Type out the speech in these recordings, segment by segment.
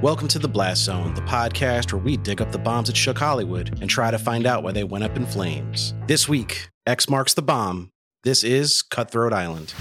Welcome to the Blast Zone, the podcast where we dig up the bombs that shook Hollywood and try to find out why they went up in flames. This week, X marks the bomb. This is Cutthroat Island.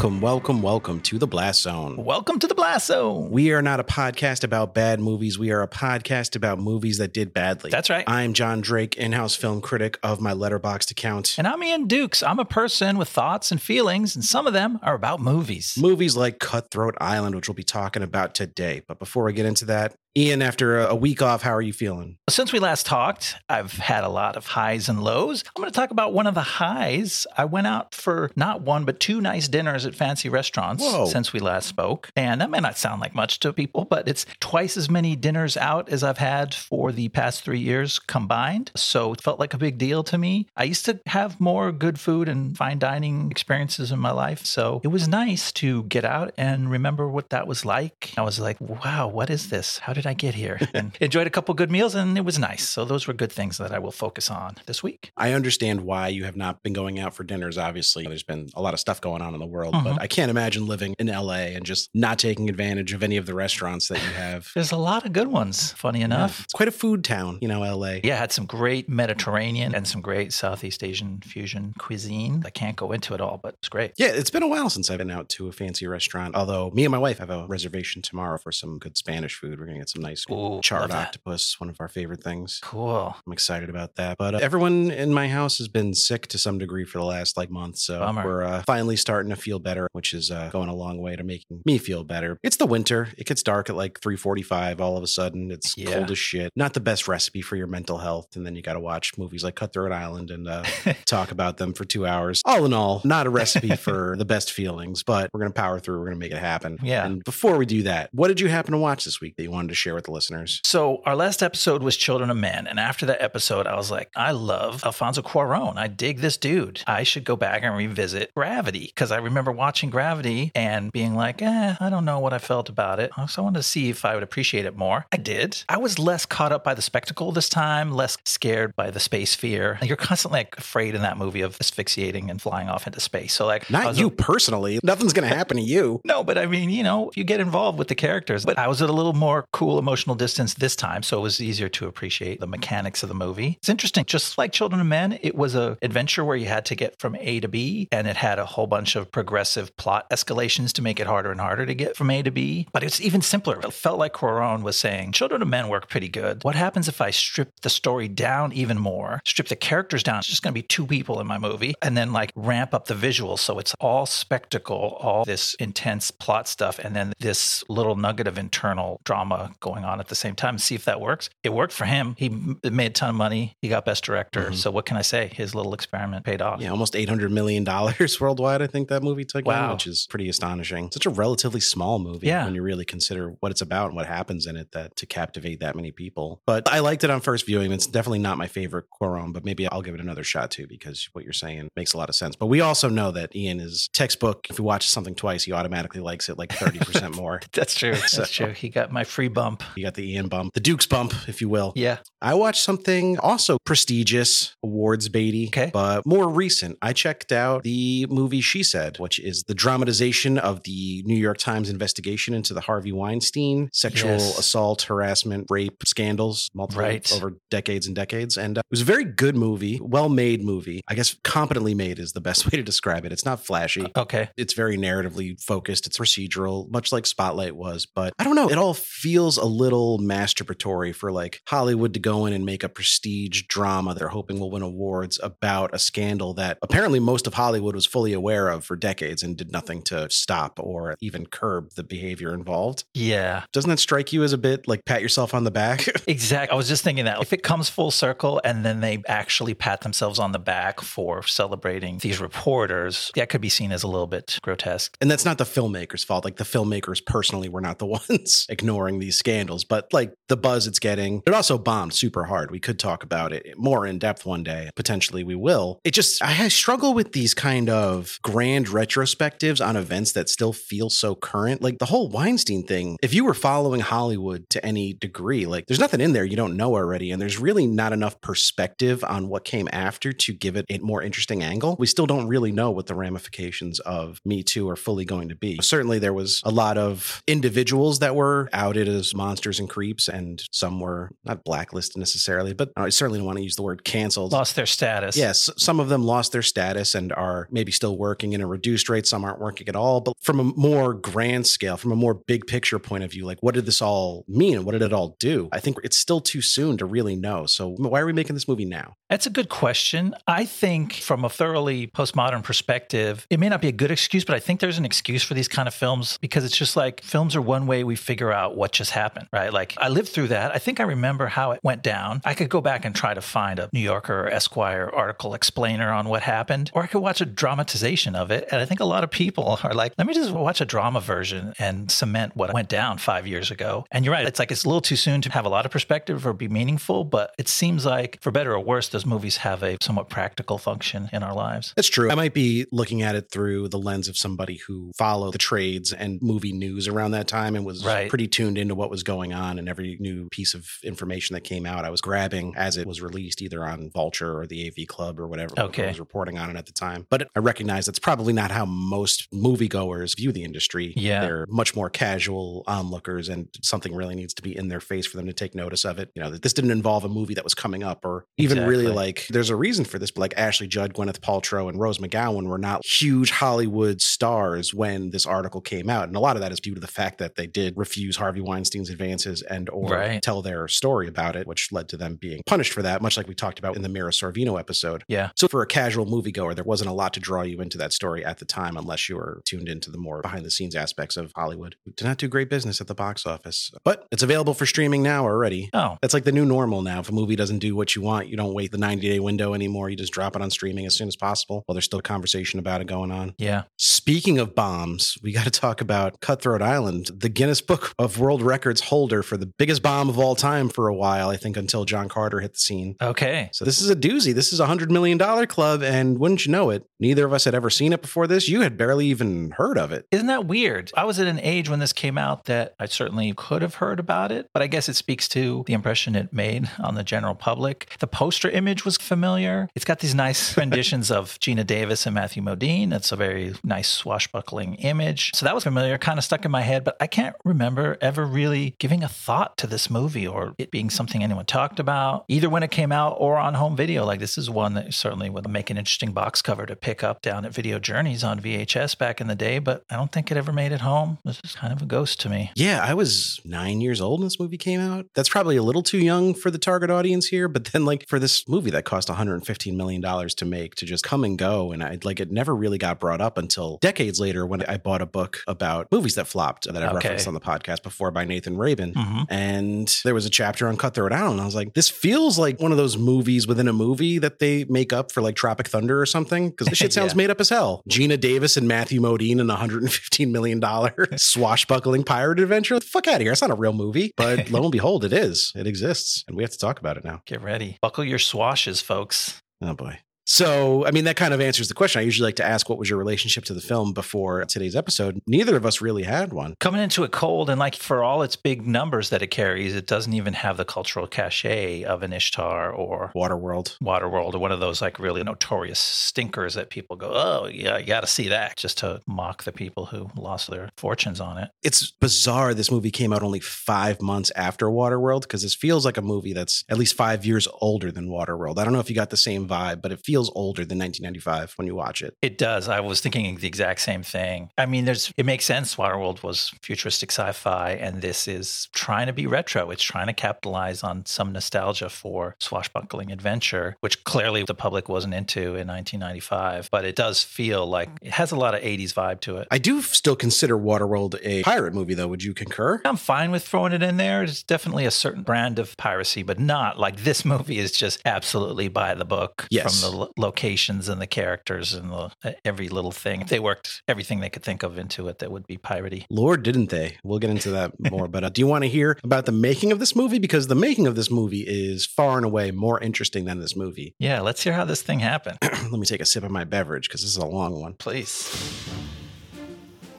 Welcome, welcome, welcome to the Blast Zone. Welcome to the Blast Zone. We are not a podcast about bad movies. We are a podcast about movies that did badly. That's right. I'm John Drake, in house film critic of my letterboxd account. And I'm Ian Dukes. I'm a person with thoughts and feelings, and some of them are about movies. Movies like Cutthroat Island, which we'll be talking about today. But before we get into that, Ian, after a week off, how are you feeling? Since we last talked, I've had a lot of highs and lows. I'm going to talk about one of the highs. I went out for not one, but two nice dinners at fancy restaurants Whoa. since we last spoke. And that may not sound like much to people, but it's twice as many dinners out as I've had for the past three years combined. So it felt like a big deal to me. I used to have more good food and fine dining experiences in my life. So it was nice to get out and remember what that was like. I was like, wow, what is this? How did I get here? And enjoyed a couple good meals and it was nice. So those were good things that I will focus on this week. I understand why you have not been going out for dinners. Obviously, there's been a lot of stuff going on in the world, but mm-hmm. I can't imagine living in LA and just not taking advantage of any of the restaurants that you have. There's a lot of good ones, funny enough. It's quite a food town, you know, LA. Yeah, had some great Mediterranean and some great Southeast Asian fusion cuisine. I can't go into it all, but it's great. Yeah, it's been a while since I've been out to a fancy restaurant. Although me and my wife have a reservation tomorrow for some good Spanish food. We're gonna get some nice Ooh, charred octopus, one of our favorite things. Cool. I'm excited about that. But uh, everyone in my house has been sick to some degree for the last like month, so Bummer. we're uh, finally starting to feel better, which is uh, going a long way to making me feel better. It's the winter; it gets dark at like 3:45. All of a sudden, it's Yeah. cold as shit. Not the best recipe for your mental health, and then you got to watch movies like Cutthroat Island and uh, talk about them for two hours. All in all, not a recipe for the best feelings, but we're gonna power through. We're gonna make it happen. Yeah. And before we do that, what did you happen to watch this week that you wanted to share with the listeners? So our last episode was Children of Men, and after that episode, I was like, I love Alfonso Cuarón. I dig this dude. I should go back and revisit Gravity because I remember watching Gravity and being like, eh, I don't know what I felt about it. So I wanted to see if I would appreciate it more. I did. I was less caught up by the spectacle this time, less scared by the space fear. You're constantly like afraid in that movie of asphyxiating and flying off into space. So like, Not you personally. Nothing's gonna happen to you. no, but I mean, you know, you get involved with the characters. But I was a little more cool emotional distance this time, so it was easier to appreciate the mechanics of the movie. It's interesting. Just like Children of Men, it was a adventure where you had to get from A to B, and it had a whole bunch of progressive plot escalations to make it harder and harder to get from A to B. But it's even simpler. It felt like Cuarón was saying, Children of Men work pretty good. What happens if I strip the story down even more, strip the characters down? It's just going to be two people in my movie, and then like ramp up the visuals so it's all spectacle, all this intense plot stuff, and then this little nugget of internal drama going on at the same time. and See if that works. It worked for him. He m- made a ton of money. He got Best Director. Mhm. So what can I say? His little experiment paid off. Yeah, almost eight hundred million dollars worldwide. I think that movie took in, Wow. which is pretty astonishing. Such a relatively small movie Yeah. when you really consider what it's about and what happens in it that to captivate that many people. But I liked it on first viewing. It's definitely not my favorite Cuarón, but maybe I'll give it another shot too because what you're saying makes a lot of sense. But we also know that Ian is textbook. If he watches something twice, he automatically likes it like thirty percent more. That's true. That's true. He got my free bump. You got the Ian bump, the Duke's bump, if you will. Yeah. I watched something also prestigious, awards baity, Okay. but more recent. I checked out the movie She Said, which is the dramatization of the New York Times investigation into the Harvey Weinstein sexual Yes. assault, harassment, rape scandals, multiple Right. over decades and decades. And uh, it was a very good movie, well made movie. I guess competently made is the best way to describe it. It's not flashy. Okay. It's very narratively focused. It's procedural, much like Spotlight was. But I don't know. It all feels a little masturbatory for like Hollywood to go in and make a prestige drama they're hoping will win awards about a scandal that apparently most of Hollywood was fully aware of for decades and did nothing to stop or even curb the behavior involved. Yeah. Doesn't that strike you as a bit like pat yourself on the back? Exactly. I was just thinking that if it comes full circle and then they actually pat themselves on the back for celebrating these reporters, that could be seen as a little bit grotesque. And that's not the filmmaker's fault. Like the filmmakers personally were not the ones ignoring these scandals, but like the buzz it's getting, it also bombed super hard. We could talk about it more in depth one day. Potentially we will. It just, I struggle with these kind of grand retrospectives on events that still feel so current. Like the whole Weinstein thing, if you were following Hollywood to any degree, like there's nothing in there you don't know already. And there's really not enough perspective on what came after to give it a more interesting angle. We still don't really know what the ramifications of Me Too are fully going to be. Certainly, there was a lot of individuals that were outed as monsters and creeps, and some were not blacklisted necessarily, but I certainly don't want to use the word canceled. Lost their status. Yes, some of them lost their status and are maybe still working in a reduced rate. Some aren't working at all. But from a more grand scale, from a more big picture point of view, like what did this all mean and what did it all do? I think it's still too soon to really know. So why are we making this movie now? That's a good question. I think from a thoroughly postmodern perspective, it may not be a good excuse, but I think there's an excuse for these kind of films because it's just like films are one way we figure out what just happened, right? Like I lived through that. I think I remember how it went down. I could go back and try to find a New Yorker or Esquire article explainer on what happened, or I could watch a dramatization of it. And I think a lot of people are like, let me just watch a drama version and cement what went down five years ago. And you're right. It's like it's a little too soon to have a lot of perspective or be meaningful, but it seems like for better or worse, those movies have a somewhat practical function in our lives. That's true. I might be looking at it through the lens of somebody who followed the trades and movie news around that time and was Right. pretty tuned into what was going on and every new piece of information that came out I was grabbing as it was released either on Vulture or the AV Club or whatever Okay. I was reporting on it at the time. But I recognize that's probably not how most moviegoers view the industry. Yeah. They're much more casual onlookers and something really needs to be in their face for them to take notice of it. You know, that this didn't involve a movie that was coming up or even really like there's a reason for this, but like Ashley Judd, Gwyneth Paltrow, and Rose McGowan were not huge Hollywood stars when this article came out. And a lot of that is due to the fact that they did refuse Harvey Weinstein's advances and or Right. tell their story about it, which led to them being punished for that, much like we talked about in the Mira Sorvino episode. Yeah. So for a casual moviegoer, there wasn't a lot to draw you into that story at the time, unless you were tuned into the more behind the scenes aspects of Hollywood. who Did not do great business at the box office, but it's available for streaming now already. Oh, That's like the new normal now. If a movie doesn't do what you want, you don't wait the 90 day window anymore. You just drop it on streaming as soon as possible. while there's still a conversation about it going on. yeah. Speaking of bombs, we got to talk about Cutthroat Island, the Guinness Book of World Records holder for the biggest bomb of all time for a while, I think, until John Carter hit the scene. Okay. So this is a doozy. This is a $100 million club. And wouldn't you know it, neither of us had ever seen it before this. You had barely even heard of it. Isn't that weird? I was at an age when this came out that I certainly could have heard about it, but I guess it speaks to the impression it made on the general public. The poster image was familiar. It's got these nice renditions of Geena Davis and Matthew Modine. It's a very nice swashbuckling image. So that was familiar, kind of stuck in my head, but I can't remember ever really giving a thought to this movie or it being something anyone talked about, either when it came out or on home video. Like this is one that certainly would make an interesting box cover to pick up down at Video Journeys on VHS back in the day, but I don't think it ever made it home. This is kind of a ghost to me. Yeah, I was nine years old when this movie came out. That's probably a little too young for the target audience here. But then, like, for this movie that cost $115 million to make, to just come and go. And I like it never really got brought up until decades later when I bought a book about movies that flopped that I've Okay. referenced on the podcast before by Nathan Rabin. hmm And there was a chapter on Cutthroat Island. I was like, this feels like one of those movies within a movie that they make up for like Tropic Thunder or something. Because this shit sounds Yeah. made up as hell. Geena Davis and Matthew Modine in a $115 million swashbuckling pirate adventure. Get the fuck out of here. It's not a real movie. But lo and behold, it is. It exists. And we have to talk about it now. Get ready. Buckle your swashes, folks. Oh boy. So, I mean, that kind of answers the question. I usually like to ask what was your relationship to the film before today's episode. Neither of us really had one. Coming into it cold, and like for all its big numbers that it carries, it doesn't even have the cultural cachet of an Ishtar or Waterworld. Waterworld or one of those like really notorious stinkers that people go, oh, yeah, you got to see that just to mock the people who lost their fortunes on it. it's bizarre this movie came out only five months after Waterworld because this feels like a movie that's at least five years older than Waterworld. I don't know if you got the same vibe, but it feels older than 1995 when you watch it. It does. I was thinking the exact same thing. I mean, there's it makes sense. Waterworld was futuristic sci-fi, and this is trying to be retro. It's trying to capitalize on some nostalgia for swashbuckling adventure, which clearly the public wasn't into in 1995. But it does feel like it has a lot of 80s vibe to it. I do still consider Waterworld a pirate movie, though. Would you concur? I'm fine with throwing it in there. It's definitely a certain brand of piracy, but not like this movie is just absolutely by the book Yes. from the locations and the characters and the, every little thing. They worked everything they could think of into it that would be piratey. Lord, didn't they? We'll get into that more. but uh, do you want to hear about the making of this movie? Because the making of this movie is far and away more interesting than this movie. Yeah, let's hear how this thing happened. Let me take a sip of my beverage because this is a long one. Please.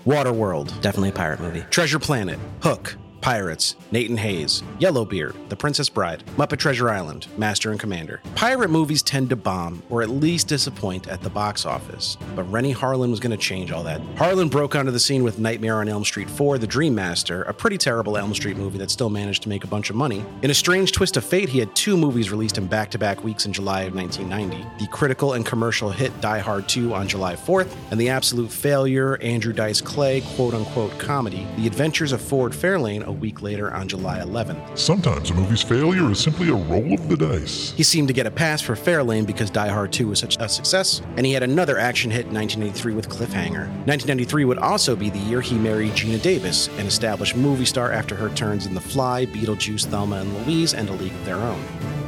Waterworld, Definitely a pirate movie. Treasure Planet, Hook, Pirates, Nate and Hayes, Yellowbeard, The Princess Bride, Muppet Treasure Island, Master and Commander. Pirate movies tend to bomb, or at least disappoint, at the box office. But Renny Harlin was going to change all that. Harlin broke onto the scene with Nightmare on Elm Street 4, The Dream Master, a pretty terrible Elm Street movie that still managed to make a bunch of money. In a strange twist of fate, he had two movies released in back to back weeks in July of 1990 the critical and commercial hit Die Hard 2 on July 4th, and the absolute failure Andrew Dice Clay quote unquote comedy, The Adventures of Ford Fairlane, a week later on July 11th. Sometimes a movie's failure is simply a roll of the dice. He seemed to get a pass for Fairlane because Die Hard 2 was such a success, and he had another action hit in 1983 with Cliffhanger. 1993 would also be the year he married Geena Davis, an established movie star after her turns in The Fly, Beetlejuice, Thelma and Louise, and A League of Their Own.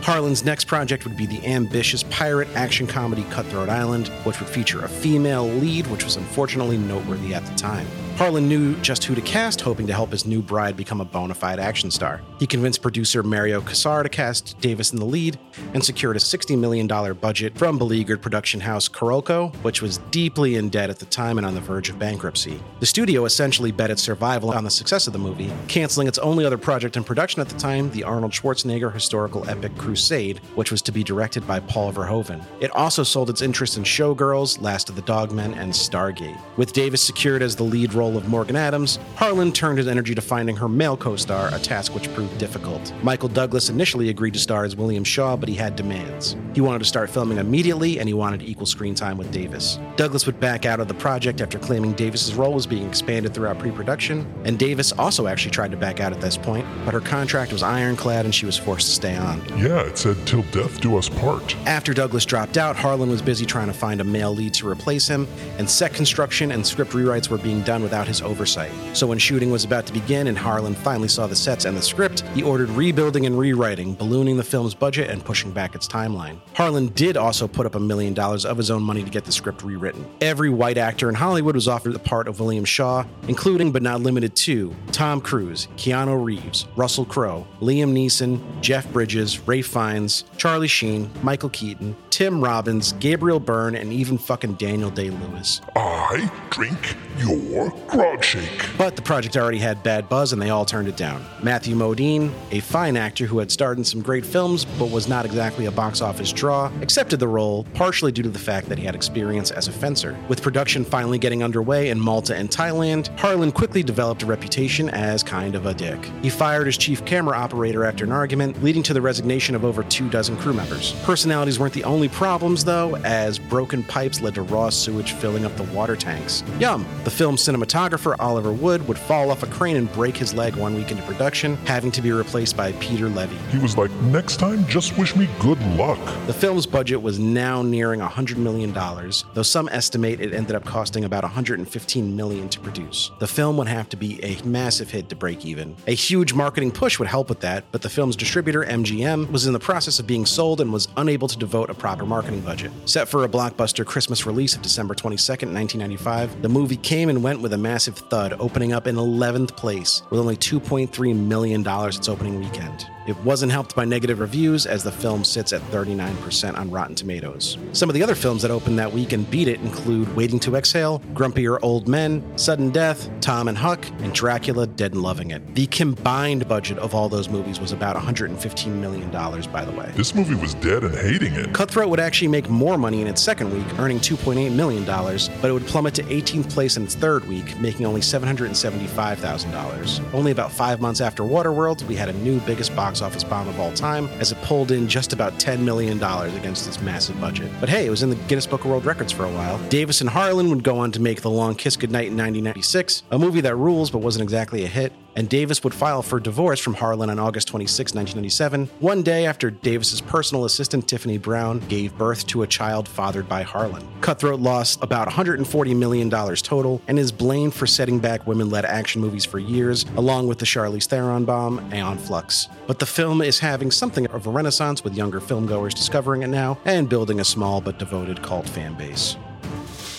Harlin's next project would be the ambitious pirate action comedy Cutthroat Island, which would feature a female lead, which was unfortunately noteworthy at the time. Harlin knew just who to cast, hoping to help his new bride become a bona fide action star. He convinced producer Mario Kassar to cast Davis in the lead and secured a $60 million budget from beleaguered production house Carolco, which was deeply in debt at the time and on the verge of bankruptcy. The studio essentially bet its survival on the success of the movie, canceling its only other project in production at the time, the Arnold Schwarzenegger historical epic Crusade, which was to be directed by Paul Verhoeven. It also sold its interest in Showgirls, Last of the Dogmen, and Stargate. With Davis secured as the lead role of Morgan Adams, Harlin turned his energy to finding her male co star, a task which proved difficult. Michael Douglas initially agreed to star as William Shaw, but he had demands. He wanted to start filming immediately, and he wanted equal screen time with Davis. Douglas would back out of the project after claiming Davis's role was being expanded throughout pre production, and Davis also actually tried to back out at this point, but her contract was ironclad and she was forced to stay on. Yeah, it said, till death do us part. After Douglas dropped out, Harlin was busy trying to find a male lead to replace him, and set construction and script rewrites were being done without his oversight. So when shooting was about to begin and Harlin finally saw the sets and the script, he ordered rebuilding and rewriting, ballooning the film's budget and pushing back its timeline. Harlin did also put up a million dollars of his own money to get the script rewritten. Every white actor in Hollywood was offered the part of William Shaw, including but not limited to Tom Cruise, Keanu Reeves, Russell Crowe, Liam Neeson, Jeff Bridges, Ralph Fiennes, Charlie Sheen, Michael Keaton, Tim Robbins, Gabriel Byrne, and even fucking Daniel Day Lewis. I drink your grog shake. But the project already had bad buzz and they all turned it down. Matthew Modine, a fine actor who had starred in some great films but was not exactly a box office draw, accepted the role partially due to the fact that he had experience as a fencer. With production finally getting underway in Malta and Thailand, Harlin quickly developed a reputation as kind of a dick. He fired his chief camera operator after an argument, leading to the resignation of over two dozen crew members. Personalities weren't the only problems, though, as broken pipes led to raw sewage filling up the water tanks. Yum! The film's cinematographer, Oliver Wood, would fall off a crane and break his leg one week into production, having to be replaced by Peter Levy. He was like, next time, just wish me good luck. The film's budget was now nearing $100 million, though some estimate it ended up costing about 115 million to produce. The film would have to be a massive hit to break even. A huge marketing push would help with that, but the film's distributor, MGM, was in the process of being sold and was unable to devote a proper marketing budget. Set for a blockbuster Christmas release of December 22nd, 1995, the movie came and went with a massive thud, opening up in 11th place with only $2.3 million its opening weekend. It wasn't helped by negative reviews, as the film sits at 39% on Rotten Tomatoes. Some of the other films that opened that week and beat it include Waiting to Exhale, Grumpier Old Men, Sudden Death, Tom and Huck, and Dracula Dead and Loving It. The combined budget of all those movies was about $115 million, by the way. This movie was dead and hating it. Cutthroat would actually make more money in its second week, earning $2.8 million, but it would plummet to 18th place in its third week, making only $775,000. Only about five months after Waterworld, we had a new biggest box office bomb of all time, as it pulled in just about $10 million against its massive budget. But hey, it was in the Guinness Book of World Records for a while. Davis and Harlin would go on to make The Long Kiss Goodnight in 1996, a movie that rules but wasn't exactly a hit. And Davis would file for divorce from Harlin on August 26, 1997, one day after Davis's personal assistant Tiffany Brown gave birth to a child fathered by Harlin. Cutthroat lost about $140 million total and is blamed for setting back women led action movies for years, along with the Charlize Theron bomb, Aeon Flux. But the film is having something of a renaissance with younger filmgoers discovering it now and building a small but devoted cult fan base.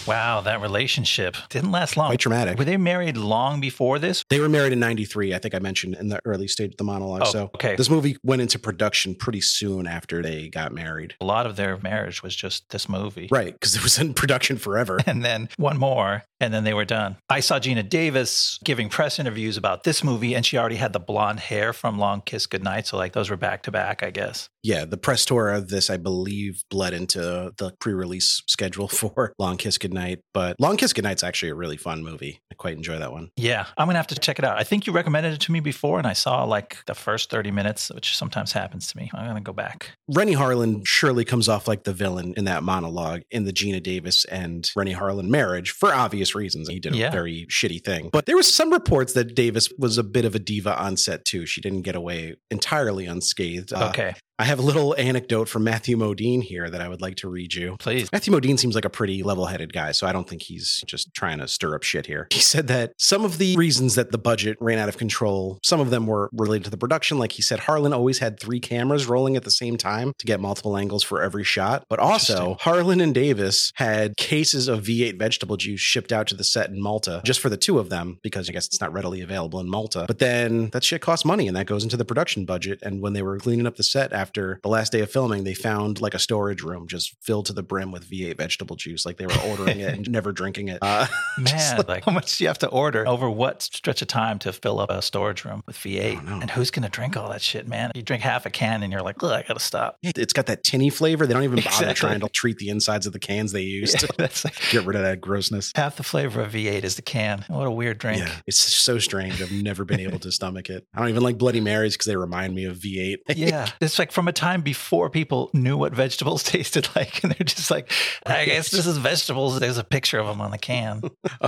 Wow, that relationship didn't last long. Quite traumatic. Were they married long before this? They were married in 93, I think I mentioned in the early stage of the monologue. Oh, so okay. this movie went into production pretty soon after they got married. A lot of their marriage was just this movie. Right, because it was in production forever. And then one more, and then they were done. I saw Geena Davis giving press interviews about this movie, and she already had the blonde hair from Long Kiss Goodnight. So, like, those were back to back, I guess. yeah, the press tour of this, I believe, bled into the pre-release schedule for Long Kiss Goodnight. Night, but Long Kiss Goodnight's actually a really fun movie. I quite enjoy that one. Yeah, I'm to have to check it out. I think you recommended it to me before, and I saw like the first 30 minutes, which sometimes happens to me. I'm to go back. Renny Harlin surely comes off like the villain in that monologue in the Geena Davis and Renny Harlin marriage for obvious reasons. He did a Yeah. very shitty thing. But there was some reports that Davis was a bit of a diva on set too. She didn't get away entirely unscathed. Uh, Okay, I have a little anecdote from Matthew Modine here that I would like to read you. please. Matthew Modine seems like a pretty level headed guy, so I don't think he's just trying to stir up shit here. He said that some of the reasons that the budget ran out of control, some of them were related to the production. Like he said, Harlin always had three cameras rolling at the same time to get multiple angles for every shot. But also, Harlin and Davis had cases of V8 vegetable juice shipped out to the set in Malta just for the two of them, because I guess it's not readily available in Malta. But then that shit costs money and that goes into the production budget. And when they were cleaning up the set after the last day of filming, they found like a storage room just filled to the brim with V8 vegetable juice. Like they were ordering it and never drinking it. Uh, Man, like- like, how much do you have to order over what stretch of time to fill up a storage room with V8? And who's going to drink all that shit, man? You drink half a can and you're like, Ugh, I got to stop. it's got that tinny flavor. They don't even bother Exactly. trying to treat the insides of the cans they used to That's like get rid of that grossness. half the flavor of V8 is the can. What a weird drink. Yeah, it's so strange. I've never been able to stomach it. I don't even like Bloody Marys because they remind me of V8. Yeah, it's like from a time before people knew what vegetables tasted like, and they're just like, I guess this is vegetables. There's a picture of them on the can.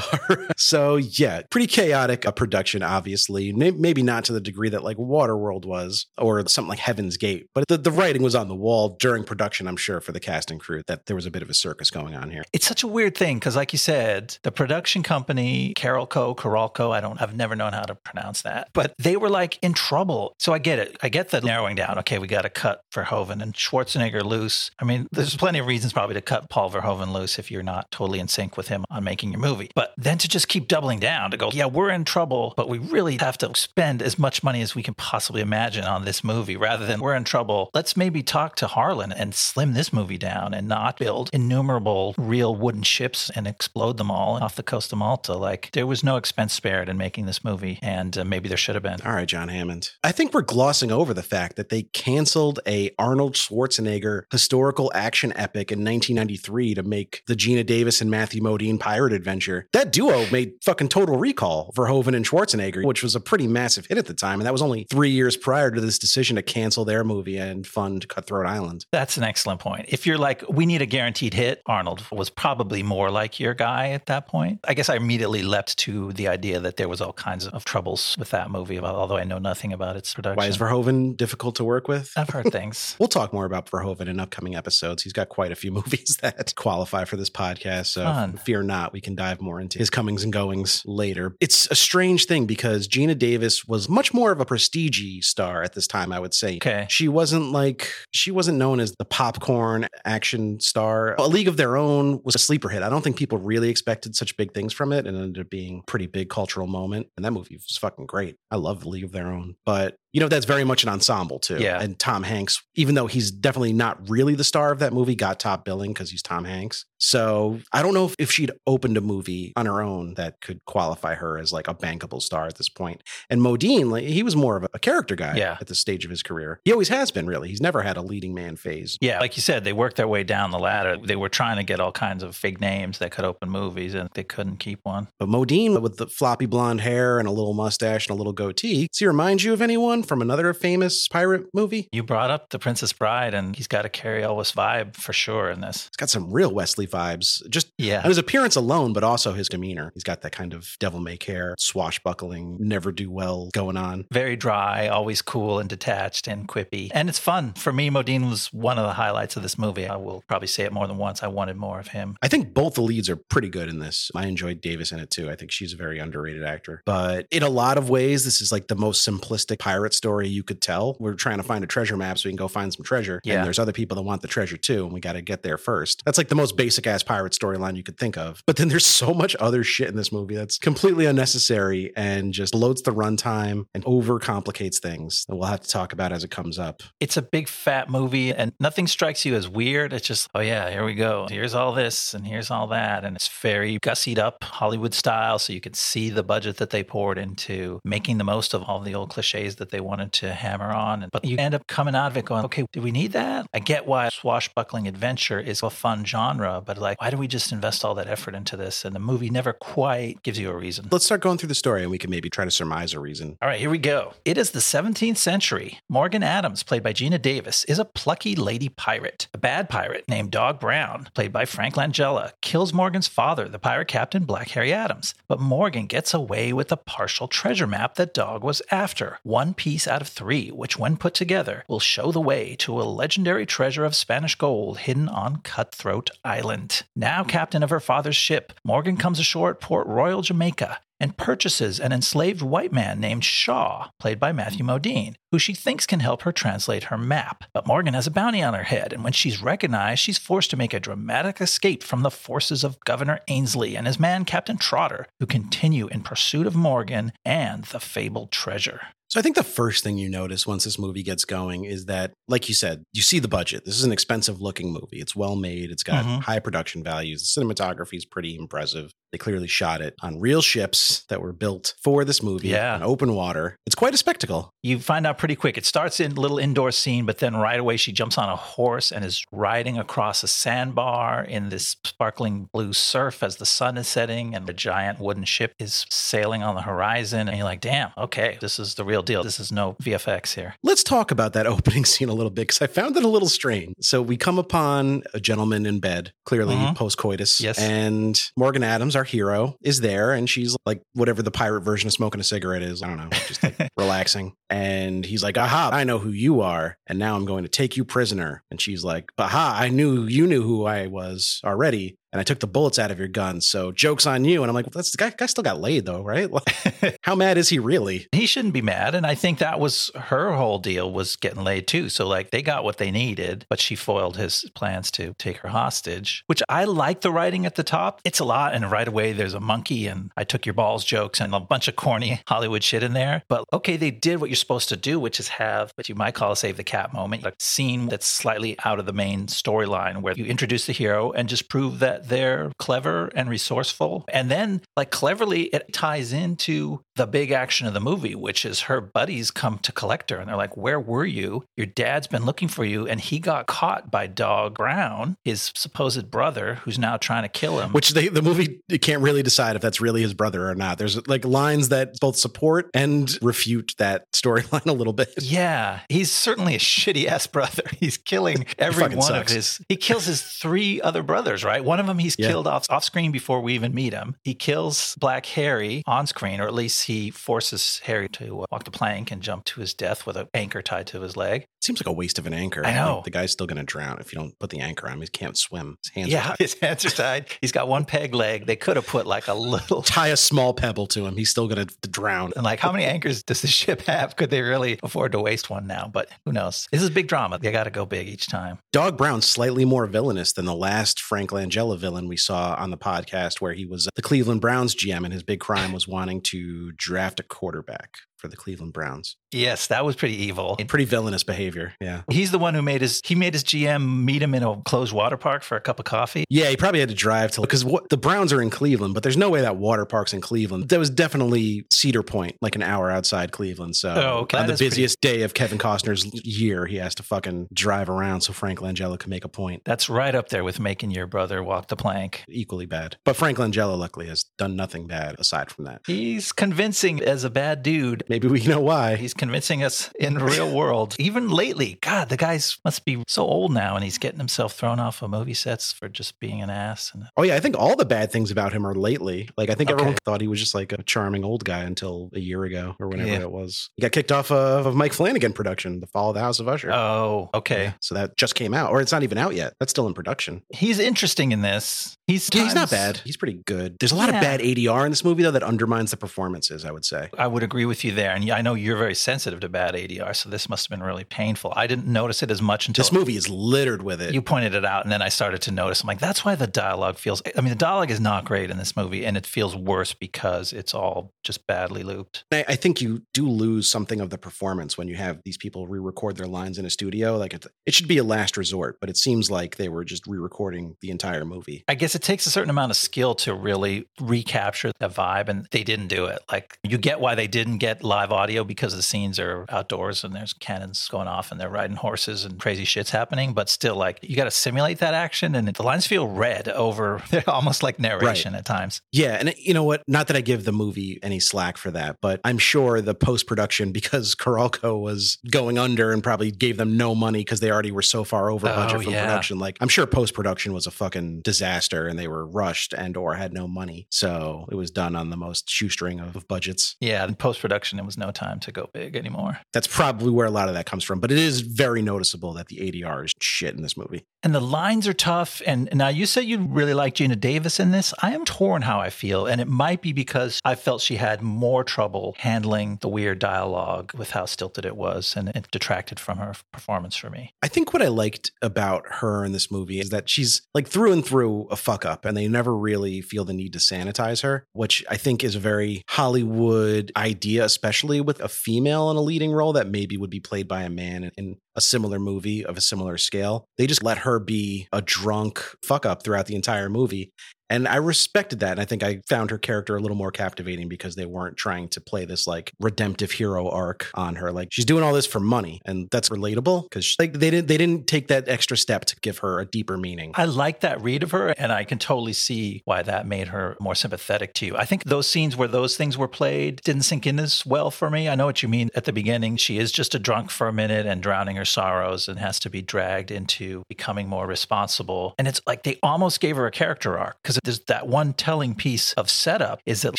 so yeah, pretty chaotic uh, production, obviously. Maybe not to the degree that like Waterworld was, or something like Heaven's Gate. But the, the writing was on the wall during production. I'm sure for the cast and crew that there was a bit of a circus going on here. It's such a weird thing because, like you said, the production company, Carolco, Coralco, I don't, I've never known how to pronounce that, but they were like in trouble. So I get it. I get the narrowing down. Okay, we got to cut Verhoeven and Schwarzenegger loose. I mean, there's plenty of reasons probably to cut Paul Verhoeven loose if you're not totally in sync with him on making your movie. But then to just keep doubling down to go, yeah, we're in trouble, but we really have to spend as much money as we can possibly imagine on this movie rather than we're in trouble. Let's maybe talk to Harlin and slim this movie down and not build innumerable real wooden ships and explode them all off the coast of Malta. Like there was no expense spared in making this movie, and uh, maybe there should have been. All right, John Hammond. I think we're glossing over the fact that they canceled a Arnold Schwarzenegger historical action epic in 1993 to make the Geena Davis and Matthew Modine pirate adventure. That duo made fucking Total Recall Verhoeven and Schwarzenegger, which was a pretty massive hit at the time, and that was only three years prior to this decision to cancel their movie and fund Cutthroat Island. That's an excellent point. If you're like, we need a guaranteed hit, Arnold was probably more like your guy at that point. I guess I immediately leapt to the idea that there was all kinds of troubles with that movie, although I know nothing about its production. Why is Verhoeven difficult to work with? I've heard things. We'll talk more about Verhoeven in upcoming episodes. He's got quite a few movies that qualify for this podcast. So Fun. fear not, we can dive more into his comings and goings later. It's a strange thing because Geena Davis was much more of a prestige star at this time, I would say. Okay. She wasn't like, she wasn't known as the popcorn action star. A League of Their Own was a sleeper hit. I don't think people really expected such big things from it and it ended up being a pretty big cultural moment. And that movie was fucking great. I love The League of Their Own. But you know, that's very much an ensemble too. Yeah. And Tom Hanks, even though he's definitely not really the star of that movie, got top billing because he's Tom Hanks. So I don't know if, if she'd opened a movie on her own that could qualify her as like a bankable star at this point. And Modine, like he was more of a, character guy Yeah. at this stage of his career. He always has been, really. He's never had a leading man phase. Yeah, like you said, they worked their way down the ladder. They were trying to get all kinds of fake names that could open movies, and they couldn't keep one. But Modine, with the floppy blonde hair and a little mustache and a little goatee, does he remind you of anyone from another famous pirate movie? You brought up The Princess Bride, and he's got a Cary Elwes vibe for sure in this. He's got some real Westley Vibes. Just Yeah. and his appearance alone, but also his demeanor. He's got that kind of devil may care, swashbuckling, never do well going on. Very dry, always cool and detached and quippy. And it's fun. For me, Modine was one of the highlights of this movie. I will probably say it more than once. I wanted more of him. I think both the leads are pretty good in this. I enjoyed Davis in it too. I think she's a very underrated actor. But in a lot of ways, this is like the most simplistic pirate story you could tell. We're trying to find a treasure map so we can go find some treasure. Yeah. And there's other people that want the treasure too, and we got to get there first. That's like the most basic ass pirate storyline you could think of. But then there's so much other shit in this movie that's completely unnecessary and just loads the runtime and overcomplicates things that we'll have to talk about as it comes up. It's a big fat movie and nothing strikes you as weird. It's just, oh yeah, here we go. Here's all this and here's all that. And it's very gussied up Hollywood style. So you can see the budget that they poured into making the most of all the old cliches that they wanted to hammer on. But you end up coming out of it going, okay, do we need that? I get why swashbuckling adventure is a fun genre, but like, why do we just invest all that effort into this? And the movie never quite gives you a reason. Let's start going through the story and we can maybe try to surmise a reason. All right, here we go. It is the 17th century. Morgan Adams, played by Geena Davis, is a plucky lady pirate. A bad pirate named Dog Brown, played by Frank Langella, kills Morgan's father, the pirate captain Black Harry Adams. But Morgan gets away with a partial treasure map that Dog was after. One piece out of three, which, when put together, will show the way to a legendary treasure of Spanish gold hidden on Cutthroat Island. Now captain of her father's ship, Morgan comes ashore at Port Royal, Jamaica, and purchases an enslaved white man named Shaw, played by Matthew Modine, who she thinks can help her translate her map. But Morgan has a bounty on her head, and when she's recognized, she's forced to make a dramatic escape from the forces of Governor Ainsley and his man Captain Trotter, who continue in pursuit of Morgan and the fabled treasure. So I think the first thing you notice once this movie gets going is that, like you said, you see the budget. This is an expensive looking movie. It's well made. It's got Mhm. high production values. The cinematography is pretty impressive. They clearly shot it on real ships that were built for this movie Yeah. on open water. It's quite a spectacle. You find out pretty quick. It starts in a little indoor scene, but then right away she jumps on a horse and is riding across a sandbar in this sparkling blue surf as the sun is setting and the giant wooden ship is sailing on the horizon. And you're like, damn, okay, this is the real deal. This is no VFX here. Let's talk about that opening scene a little bit because I found it a little strange. So we come upon a gentleman in bed, clearly Mhm. post coitus. Yes. And Morgan Adams, our hero, is there and she's like whatever the pirate version of smoking a cigarette is. I don't know, just like relaxing. And he's like, aha, I know who you are. And now I'm going to take you prisoner. And she's like, aha, I knew you knew who I was already. And I took the bullets out of your gun. So joke's on you. And I'm like, well, that's the guy, guy still got laid though, right? How mad is he really? he shouldn't be mad and i think that was her whole deal was getting laid too so like they got what they needed but she foiled his plans to take her hostage which i like the writing at the top it's a lot and right away there's a monkey and i took your balls jokes and a bunch of corny hollywood shit in there but okay they did what you're supposed to do which is have what you might call a save the cat moment like a scene that's slightly out of the main storyline where you introduce the hero and just prove that they're clever and resourceful and then like cleverly it ties into the big action of the movie, which is her buddies come to collect her and they're like, Where were you? Your dad's been looking for you. And he got caught by Dog Brown, his supposed brother, who's now trying to kill him. which they, the movie can't really decide if that's really his brother or not. There's like lines that both support and refute that storyline a little bit. yeah, he's certainly a shitty ass brother. He's killing every one sucks. of his. He kills his three other brothers, right? One of them he's Yeah. killed off off screen before we even meet him. He kills Black Harry on screen, or at least he forces Harry to walk the plank and jump to his death with an anchor tied to his leg. Seems like a waste of an anchor. I know. Like, the guy's still going to drown if you don't put the anchor on him. He can't swim. His hands are Yeah, his hands are tied. He's got one peg leg. They could have put like a little. Tie a small pebble to him. He's still going to drown. And like, how many anchors does the ship have? Could they really afford to waste one now? But who knows? This is big drama. They got to go big each time. Dog Brown's slightly more villainous than the last Frank Langella villain we saw on the podcast, where he was uh, the Cleveland Browns GM, and his big crime was wanting to draft a quarterback for the Cleveland Browns. Yes, that was pretty evil. Pretty villainous behavior. Yeah. He's the one who made his he made his GM meet him in a closed water park for a cup of coffee. Yeah, he probably had to drive to because what the Browns are in Cleveland, but there's no way that water park's in Cleveland. That was definitely Cedar Point, like an hour outside Cleveland. So Oh, okay. on the is pretty- busiest day of Kevin Costner's year, he has to fucking drive around so Frank Langella can make a point. That's right up there with making your brother walk the plank. Equally bad. But Frank Langella luckily has done nothing bad aside from that. He's convincing as a bad dude. Maybe we know why. He's convincing us in the real world. Even lately, God, the guy's must be so old now, and he's getting himself thrown off of movie sets for just being an ass. And Oh yeah, I think all the bad things about him are lately. Like I think Okay. everyone thought he was just like a charming old guy until a year ago or whenever Yeah. it was. He got kicked off of, of Mike Flanagan production, The Fall of the House of Usher. oh, okay. So that just came out, or it's not even out yet. That's still in production. He's interesting in this. He's Yeah, he's not bad. He's pretty good. There's a lot Yeah. of bad ADR in this movie though that undermines the performances. I would say. I would agree with you there, and I know you're very sensitive to bad ADR, so this must have been really painful. I didn't notice it as much until This movie is littered with it. you pointed it out, and then I started to notice. I'm like, that's why the dialogue feels. I mean, the dialogue is not great in this movie, and it feels worse because it's all just badly looped. I, I think you do lose something of the performance when you have these people re-record their lines in a studio. Like it, it should be a last resort, but it seems like they were just re-recording the entire movie. I guess it takes a certain amount of skill to really recapture the vibe, and they didn't do it. Like you get why they didn't get live audio because the scenes are outdoors and there's cannons going off and they're riding horses and crazy shit's happening. But still, like you got to simulate that action, and the lines feel read over. They're almost like narration at times. Yeah, and you know what? Not that I give the movie any slack for that, but I'm sure the post production because Coralco was going under and probably gave them no money because they already were so far over Oh, budget from yeah. production. Like I'm sure post production was a fucking disaster and they were rushed and or had no money, so it was done on the most shoestring of, of budgets. Yeah, in post production, it was no time to go big anymore. That's probably where a lot of that comes from, but it is very noticeable that the ADR is shit in this movie. And the lines are tough. And now you said you really like Geena Davis in this. I am torn how I feel. And it might be because I felt she had more trouble handling the weird dialogue with how stilted it was. And it detracted from her performance for me. I think what I liked about her in this movie is that she's like through and through a fuck up, and they never really feel the need to sanitize her, which I think is a very Hollywood idea, especially with a female in a leading role that maybe would be played by a man in- a similar movie of a similar scale. They just let her be a drunk fuck up throughout the entire movie. And I respected that. And I think I found her character a little more captivating because they weren't trying to play this like redemptive hero arc on her. Like she's doing all this for money, and that's relatable because like they didn't they didn't take that extra step to give her a deeper meaning. I like that read of her, and I can totally see why that made her more sympathetic to you. I think those scenes where those things were played didn't sink in as well for me. I know what you mean at the beginning. She is just a drunk for a minute and drowning her sorrows and has to be dragged into becoming more responsible. And it's like they almost gave her a character arc because there's that one telling piece of setup is that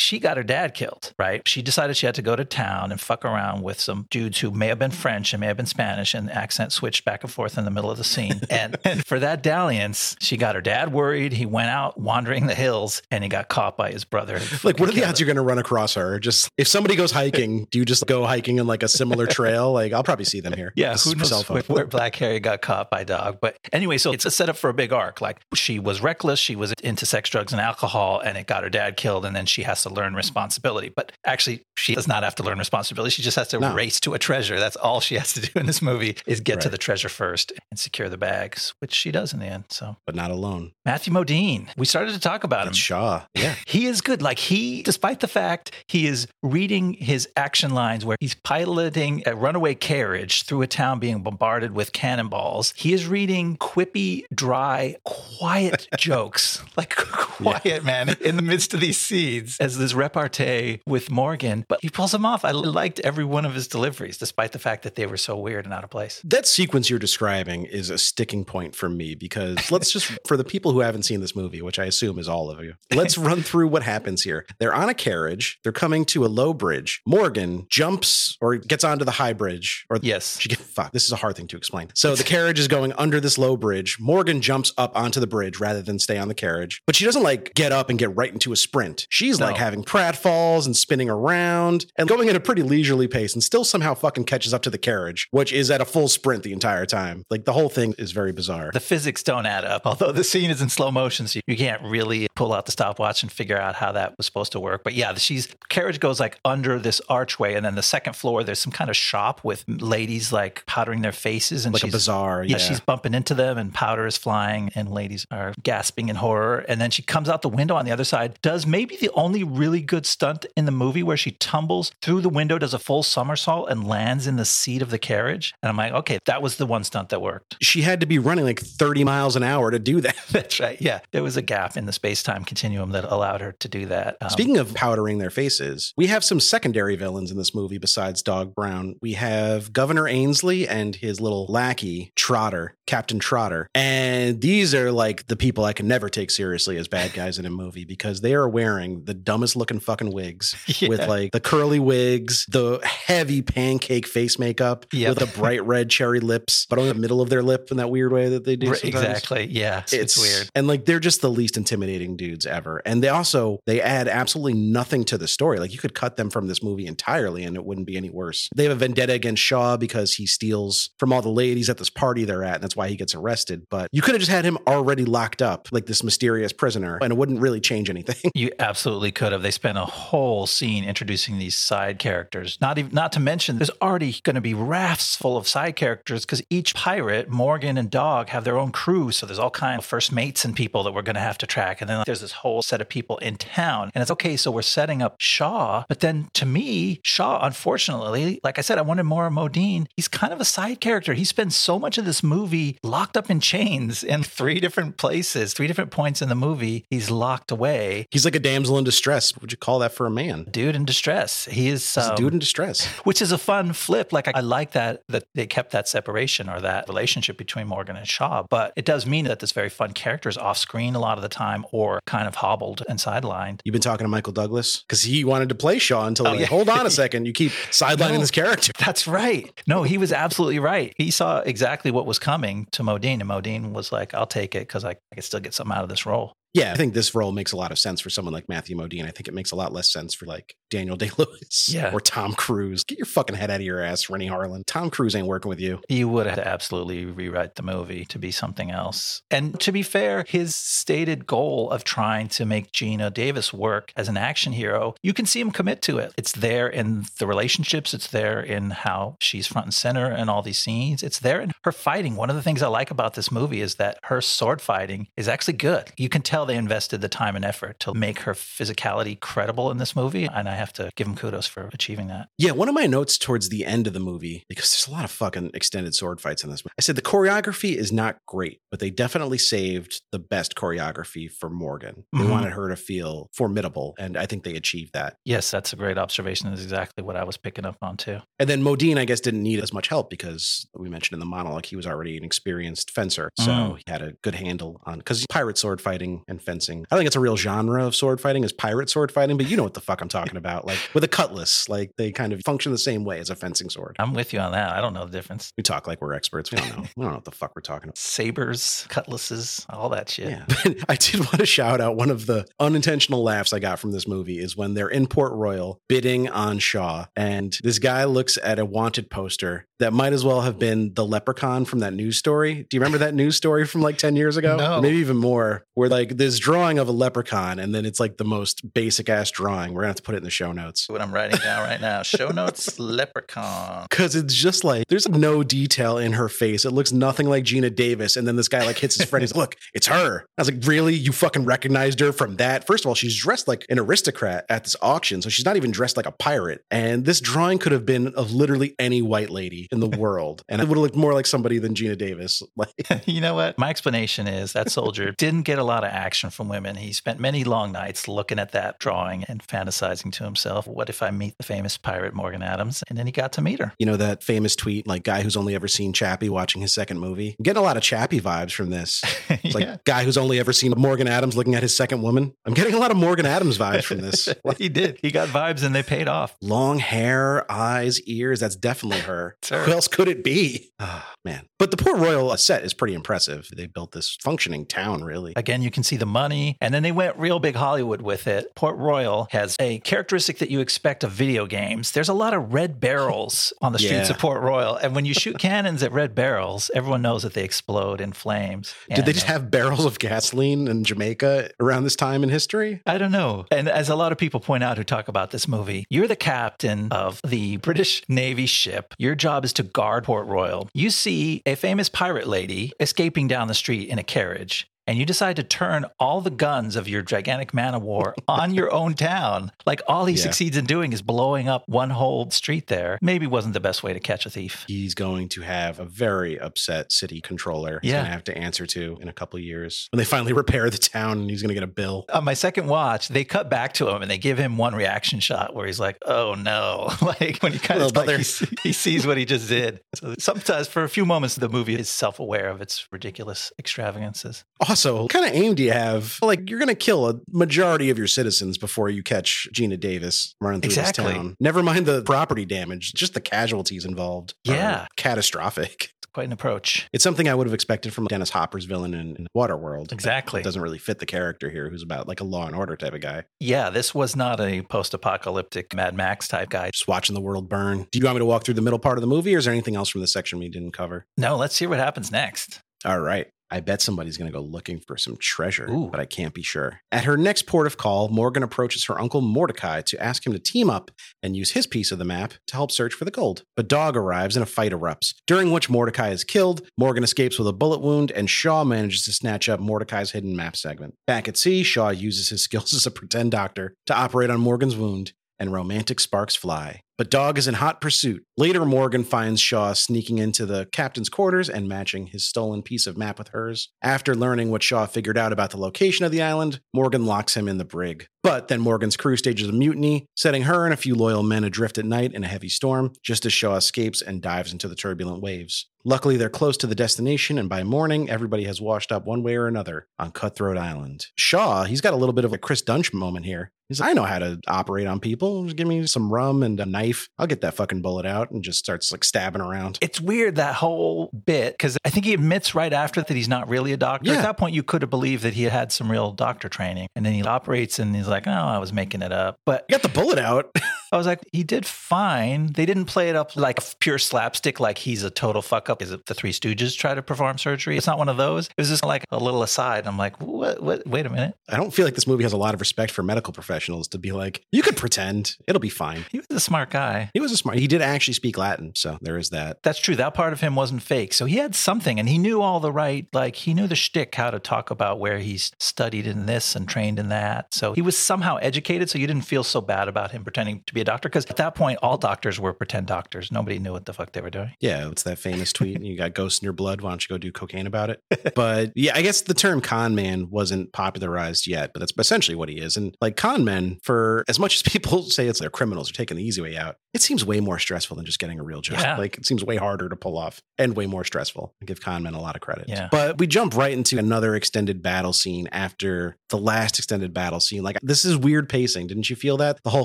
she got her dad killed, right? She decided she had to go to town and fuck around with some dudes who may have been French and may have been Spanish and the accent switched back and forth in the middle of the scene. and, and for that dalliance, she got her dad worried. He went out wandering the hills and he got caught by his brother. Like, what are the odds you're going to run across her? Just if somebody goes hiking, do you just go hiking in like a similar trail? Like, I'll probably see them here. Yeah, This who knows where, where Black Harry got caught by dog. But anyway, so it's a setup for a big arc. Like she was reckless, she was into sex, drugs, and alcohol, and it got her dad killed, and then she has to learn responsibility. But actually, she does not have to learn responsibility. She just has to No. race to a treasure. That's all she has to do in this movie is get to the treasure first and secure the bags, which she does in the end. So but not alone. Matthew Modine, we started to talk about him. It's Shaw. Yeah. He is good. Like he, despite the fact he is reading his action lines where he's piloting a runaway carriage through a town being bombarded with cannonballs, he is reading quippy, dry, quiet jokes. Like quiet, man, in the midst of these scenes as this repartee with Morgan. But he pulls them off. I liked every one of his deliveries, despite the fact that they were so weird and out of place. That sequence you're describing is a sticking point for me because let's just, for the people who haven't seen this movie, which I assume is all of you, let's run through what happens here. They're on a carriage, they're coming to a low bridge. Morgan jumps or gets onto the high bridge, or Yes. she get, fuck, this is a hard thing to explain. So the carriage is going under this low bridge. Morgan jumps up onto the bridge rather than stay on the carriage, but she doesn't like get up and get right into a sprint. She's like No. having pratfalls and spinning around and going at a pretty leisurely pace and still somehow fucking catches up to the carriage, which is at a full sprint the entire time. Like the whole thing is very bizarre. The physics don't add up. Although the scene is in slow motion, so you can't really pull out the stopwatch and figure out how that was supposed to work. But yeah, she's carriage goes like under this archway, and then the second floor there's some kind of shop with ladies like powdering their faces, and like a she's bizarre, yeah, yeah. she's bumping into them, and powder is flying, and ladies are gasping in horror. And then she comes out the window on the other side, does maybe the only really good stunt in the movie where she tumbles through the window, does a full somersault, and lands in the seat of the carriage. And I'm like, okay, that was the one stunt that worked. She had to be running like 30 miles an hour to do that. That's right. Yeah. There was a gap in the space time continuum that allowed her to do that. Um, Speaking of powdering their faces, we have some secondary villains in this movie besides Dog Brown. We have Governor Ainsley and his little lackey, Trotter, Captain Trotter. And these are like the people I can never take seriously as bad guys in a movie because they are wearing the dumbest looking fucking wigs Yeah. with like the curly wigs, the heavy pancake face makeup Yep. with the bright red cherry lips, but only the middle of their lip in that weird way that they do. Sometimes exactly. Yeah. It's, it's weird. and like they're just the least intimidating dudes ever and they also they add absolutely nothing to the story like you could cut them from this movie entirely and it wouldn't be any worse they have a vendetta against shaw because he steals from all the ladies at this party they're at and that's why he gets arrested but you could have just had him already locked up like this mysterious prisoner and it wouldn't really change anything You absolutely could have. They spent a whole scene introducing these side characters. Not even not to mention there's already going to be rafts full of side characters because each pirate, Morgan and Dog, have their own crew. So there's all kind of first mates and people that we're going to have to track. And then there's this whole set of people in town. And it's okay. So we're setting up Shaw, but then to me, Shaw, unfortunately, like I said, I wanted more of Modine. He's kind of a side character. He spends so much of this movie locked up in chains in three different places, three different points in the movie. He's locked away he's like a damsel in distress would you call that for a man dude in distress. He is, he's a um, dude in distress which is a fun flip. Like I, I like that that they kept that separation or that relationship between Morgan and Shaw. But it does mean that this very fun character is off screen a lot of the time or kind of hobbled and sidelined. You've been talking to Michael Douglas because he wanted to play Shaw until Oh, like, yeah. hold on a second, you keep sidelining No. this character. That's right. No, he was absolutely right. He saw exactly what was coming to Modine, and Modine was like, "I'll take it because I, I can still get something out of this role." Yeah, I think this role makes a lot of sense for someone like Matthew Modine. I think it makes a lot less sense for like Daniel Day Lewis Yeah. or Tom Cruise. Get your fucking head out of your ass, Renny Harlin. Tom Cruise ain't working with you. You would have to absolutely rewrite the movie to be something else. And to be fair, his stated goal of trying to make Geena Davis work as an action hero, you can see him commit to it. It's there in the relationships, it's there in how she's front and center in all these scenes, it's there in her fighting. One of the things I like about this movie is that her sword fighting is actually good. You can tell they invested the time and effort to make her physicality credible in this movie. And I have to give them kudos for achieving that. Yeah, one of my notes towards the end of the movie, because there's a lot of fucking extended sword fights in this movie. I said the choreography is not great, but they definitely saved the best choreography for Morgan. They Mhm. wanted her to feel formidable, and I think they achieved that. Yes, that's a great observation. That's exactly what I was picking up on too. And then Modine, I guess, didn't need as much help because we mentioned in the monologue he was already an experienced fencer, so Mm. he had a good handle on because pirate sword fighting and fencing. I think it's a real genre of sword fighting is pirate sword fighting, but you know what the fuck I'm talking about, like with a cutlass, like they kind of function the same way as a fencing sword. I'm with you on that. I don't know the difference. We talk like we're experts. We don't know. we don't know what the fuck we're talking about. Sabers, cutlasses, all that shit. Yeah. I did want to shout out one of the unintentional laughs I got from this movie is when they're in Port Royal bidding on Shaw. And this guy looks at a wanted poster that might as well have been the leprechaun from that news story. Do you remember that news story from like 10 years ago? No. Maybe even more, where like this drawing of a leprechaun and then it's like the most basic ass drawing. We're going to have to put it in the show notes. What I'm writing down right now. Show notes, leprechaun. Cause it's just like there's no detail in her face. It looks nothing like Geena Davis. And then this guy like hits his friend. He's like, look, it's her. I was like, really? You fucking recognized her from that? First of all, she's dressed like an aristocrat at this auction. So she's not even dressed like a pirate. And this drawing could have been of literally any white lady in the world. And it would have looked more like somebody than Geena Davis. Like you know what? My explanation is that soldier didn't get a lot of action from women. He spent many long nights looking at that drawing and fantasizing to himself, what if I meet the famous pirate Morgan Adams? And then he got to meet her. you know, that famous tweet, like guy who's only ever seen Chappie watching his second movie. I'm getting a lot of Chappie vibes from this. It's like Yeah. guy who's only ever seen Morgan Adams looking at his second woman. I'm getting a lot of Morgan Adams vibes from this. he did. He got vibes and they paid off. Long hair, eyes, ears. That's definitely her. Her. Who else could it be? Ah, man. But the Port Royal set is pretty impressive. They built this functioning town, really. Again, you can see the money. And then they went real big Hollywood with it. Port Royal has a characteristic that you expect of video games. There's a lot of red barrels on the streets Yeah. of Port Royal. And when you shoot cannons at red barrels, everyone knows that they explode in flames. Did they just uh, have barrels of gasoline in Jamaica around this time in history? I don't know. And as a lot of people point out who talk about this movie, you're the captain of the British Navy ship. Your job is to guard Port Royal. You see a famous pirate lady escaping down the street in a carriage. And you decide to turn all the guns of your gigantic man of war on your own town. Like all he Yeah. succeeds in doing is blowing up one whole street there. Maybe wasn't the best way to catch a thief. He's going to have a very upset city controller. He's Yeah. going to have to answer to in a couple of years when they finally repair the town, and he's going to get a bill. On my second watch, they cut back to him and they give him one reaction shot where he's like, "Oh no!" like when he kind of like he, he sees what he just did. So sometimes, for a few moments, the movie is self-aware of its ridiculous extravagances. Also, what kind of aim do you have? Like, you're going to kill a majority of your citizens before you catch Geena Davis running through Exactly. this town. Never mind the property damage, just the casualties involved. Yeah. catastrophic. It's quite an approach. It's something I would have expected from Dennis Hopper's villain in, in Waterworld. Exactly. It doesn't really fit the character here, who's about like a law and order type of guy. Yeah, this was not a post-apocalyptic Mad Max type guy. Just watching the world burn. Do you want me to walk through the middle part of the movie, or is there anything else from this section we didn't cover? No, let's see what happens next. All right. I bet somebody's going to go looking for some treasure, Ooh. but I can't be sure. At her next port of call, Morgan approaches her uncle Mordecai to ask him to team up and use his piece of the map to help search for the gold. But Dog arrives and a fight erupts, during which Mordecai is killed. Morgan escapes with a bullet wound, and Shaw manages to snatch up Mordecai's hidden map segment. Back at sea, Shaw uses his skills as a pretend doctor to operate on Morgan's wound, and romantic sparks fly. But Dog is in hot pursuit. Later, Morgan finds Shaw sneaking into the captain's quarters and matching his stolen piece of map with hers. After learning what Shaw figured out about the location of the island, Morgan locks him in the brig. But then Morgan's crew stages a mutiny, setting her and a few loyal men adrift at night in a heavy storm, just as Shaw escapes and dives into the turbulent waves. Luckily, they're close to the destination, and by morning, everybody has washed up one way or another on Cutthroat Island. Shaw, he's got a little bit of a Chris Dunch moment here. He's like, I know how to operate on people. Just give me some rum and a knife. I'll get that fucking bullet out and just starts like stabbing around. It's weird that whole bit because I think he admits right after that he's not really a doctor. Yeah. At that point, you could have believed that he had some real doctor training, and then he operates and he's like, "Oh, I was making it up." But I got the bullet out. I was like, he did fine. They didn't play it up like pure slapstick, like he's a total fuck up. Is it the Three Stooges try to perform surgery? It's not one of those. It was just like a little aside. I'm like, what? What? Wait a minute. I don't feel like this movie has a lot of respect for medical professionals to be like, you could pretend. It'll be fine. He was a smart guy. He was a smart. He did actually speak Latin, so there is that. That's true. That part of him wasn't fake. So he had something and he knew all the right, like he knew the shtick, how to talk about where he's studied in this and trained in that. So he was somehow educated. So you didn't feel so bad about him pretending to be a doctor. Because at that point, all doctors were pretend doctors. Nobody knew what the fuck they were doing. Yeah, it's that famous tweet. You got ghosts in your blood. Why don't you go do cocaine about it? But yeah, I guess the term con man wasn't popularized yet, but that's essentially what he is. And like con men, for as much as people say it's they're criminals or taking the easy way out, it seems way more stressful than just getting a real job. Yeah. Like it seems way harder to pull off and way more stressful. I give con men a lot of credit. Yeah. But we jump right into another extended battle scene after the last extended battle scene. Like this is weird pacing. Didn't you feel that? The whole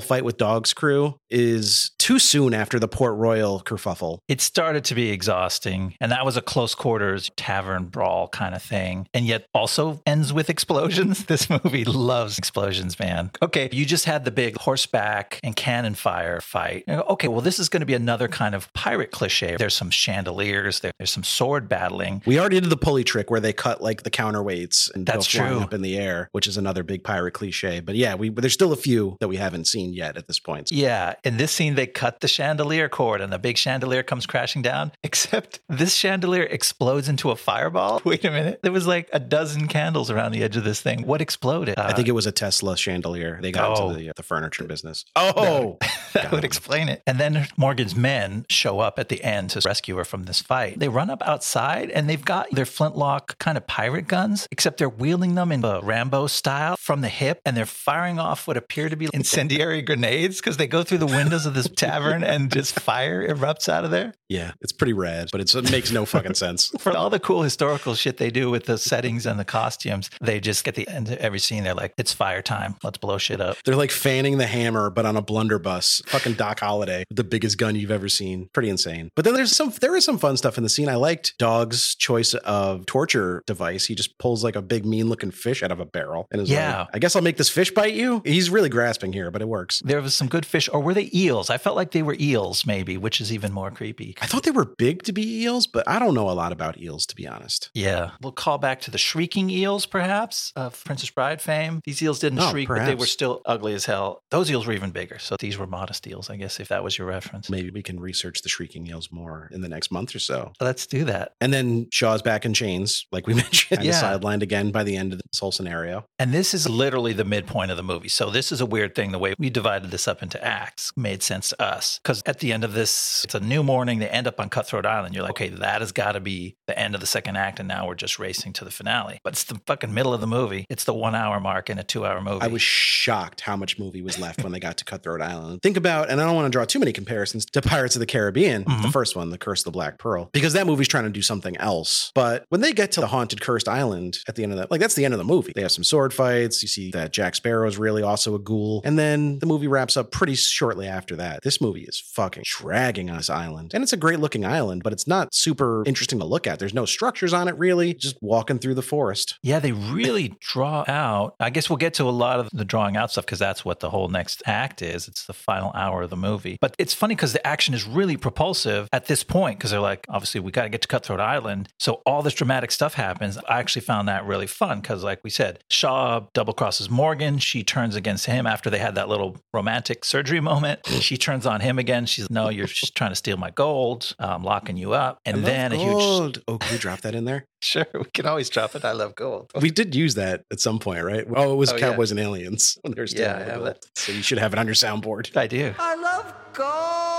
fight with Dog's crew is too soon after the Port Royal kerfuffle. It started to be exhausting. And that was a close quarters tavern brawl kind of thing. And yet also ends with explosions. This movie loves explosions, man. Okay, you just had the big horseback and cannon fire fight. Go, Okay, well, this is going to be another kind of pirate cliche. There's some chandeliers, there- there's some sword battling. We already did the pulley trick where they cut like the counterweights and That's true. up in the air, which is another big pirate cliche. But yeah, we there's still a few that we haven't seen yet at this point. Yeah, in this scene, they cut the chandelier cord and the big chandelier comes crashing down, except this chandelier explodes into a fireball. Wait a minute. There was like a dozen candles around the edge of this thing. What exploded? I think uh, it was a Tesla chandelier. They got Oh. into the, uh, the furniture business. Oh, that Got would him. Explain it. And then Morgan's men show up at the end to rescue her from this fight. They run up outside and they've got their flintlock kind of pirate guns, except they're wielding them in a Rambo style from the hip and they're firing off what appear to be incendiary grenades because they go through the windows of this tavern and just fire erupts out of there. yeah, it's pretty rad, but it's, it makes no fucking sense. For all the cool historical shit they do with the settings and the costumes, they just get the end of every scene. They're like, it's fire time. Let's blow shit up. They're like fanning the hammer, but on a blunderbuss. Fucking Doc Holliday, with the biggest gun you've ever seen. Pretty insane. But then there's some there is some fun stuff in the scene. I liked Dog's choice of torture device. He just pulls like a big mean looking fish out of a barrel and is Yeah. like, I guess I'll make this fish bite you. He's really grasping here, but it works. There was some good fish, or were they eels? I felt like they were eels, maybe, which is even more creepy. I thought they were big to be eels, but I don't know a lot about eels to be honest. Yeah. We'll call back to the shrieking eels, perhaps, of Princess Bride fame. These eels didn't Oh, shriek, but they were still ugly as hell. Those eels were even bigger. So these were modest eels, I guess, if that was your reference. Maybe we can research the Shrieking Eels more in the next month or so. Oh, let's do that. And then Shaw's back in chains, like we mentioned, Yeah. sidelined again by the end of this whole scenario. And this is literally the midpoint of the movie. So this is a weird thing. The way we divided this up into acts made sense to us. Because at the end of this, it's a new morning. They end up on Cutthroat Island. You're like, okay, that has got to be the end of the second act. And now we're just racing to the finale. But it's the fucking middle of the movie. It's the one hour mark in a two hour movie. I was shocked how much movie was left when they got to Cutthroat Island. Think about, and I don't want to draw too many comparisons to Pirates of the Caribbean, the Mhm. first one, The Curse of the Black Pearl, because that movie's trying to do something else. But when they get to the haunted, cursed island at the end of that, like that's the end of the movie. They have some sword fights. You see that Jack Sparrow is really also a ghoul, and then the movie wraps up pretty shortly after that. This movie is fucking dragging on this island, and it's a great looking island, but it's not super interesting to look at. There's no structures on it really. Just walking through the forest. Yeah, they really draw out. I guess we'll get to a lot of the drawing out stuff because that's what the whole next act is. It's the final hour of the movie. But it's funny because the action is really propulsive at this point because they're like, obviously, we got to get to Cutthroat Island. So all this dramatic stuff happens. I actually found that really fun because, like we said, Shaw double crosses Morgan. She turns against him after they had that little romantic surgery moment. She turns on him again. She's, no, you're just trying to steal my gold. I'm locking you up. And I love then a huge. gold. Oh, can we drop that in there? Sure, we can always drop it. I love gold. We did use that at some point, right? Oh, it was Oh, yeah. Cowboys and Aliens when they're still Yeah, I the have gold. So you should have it on your soundboard. I do. I love gold.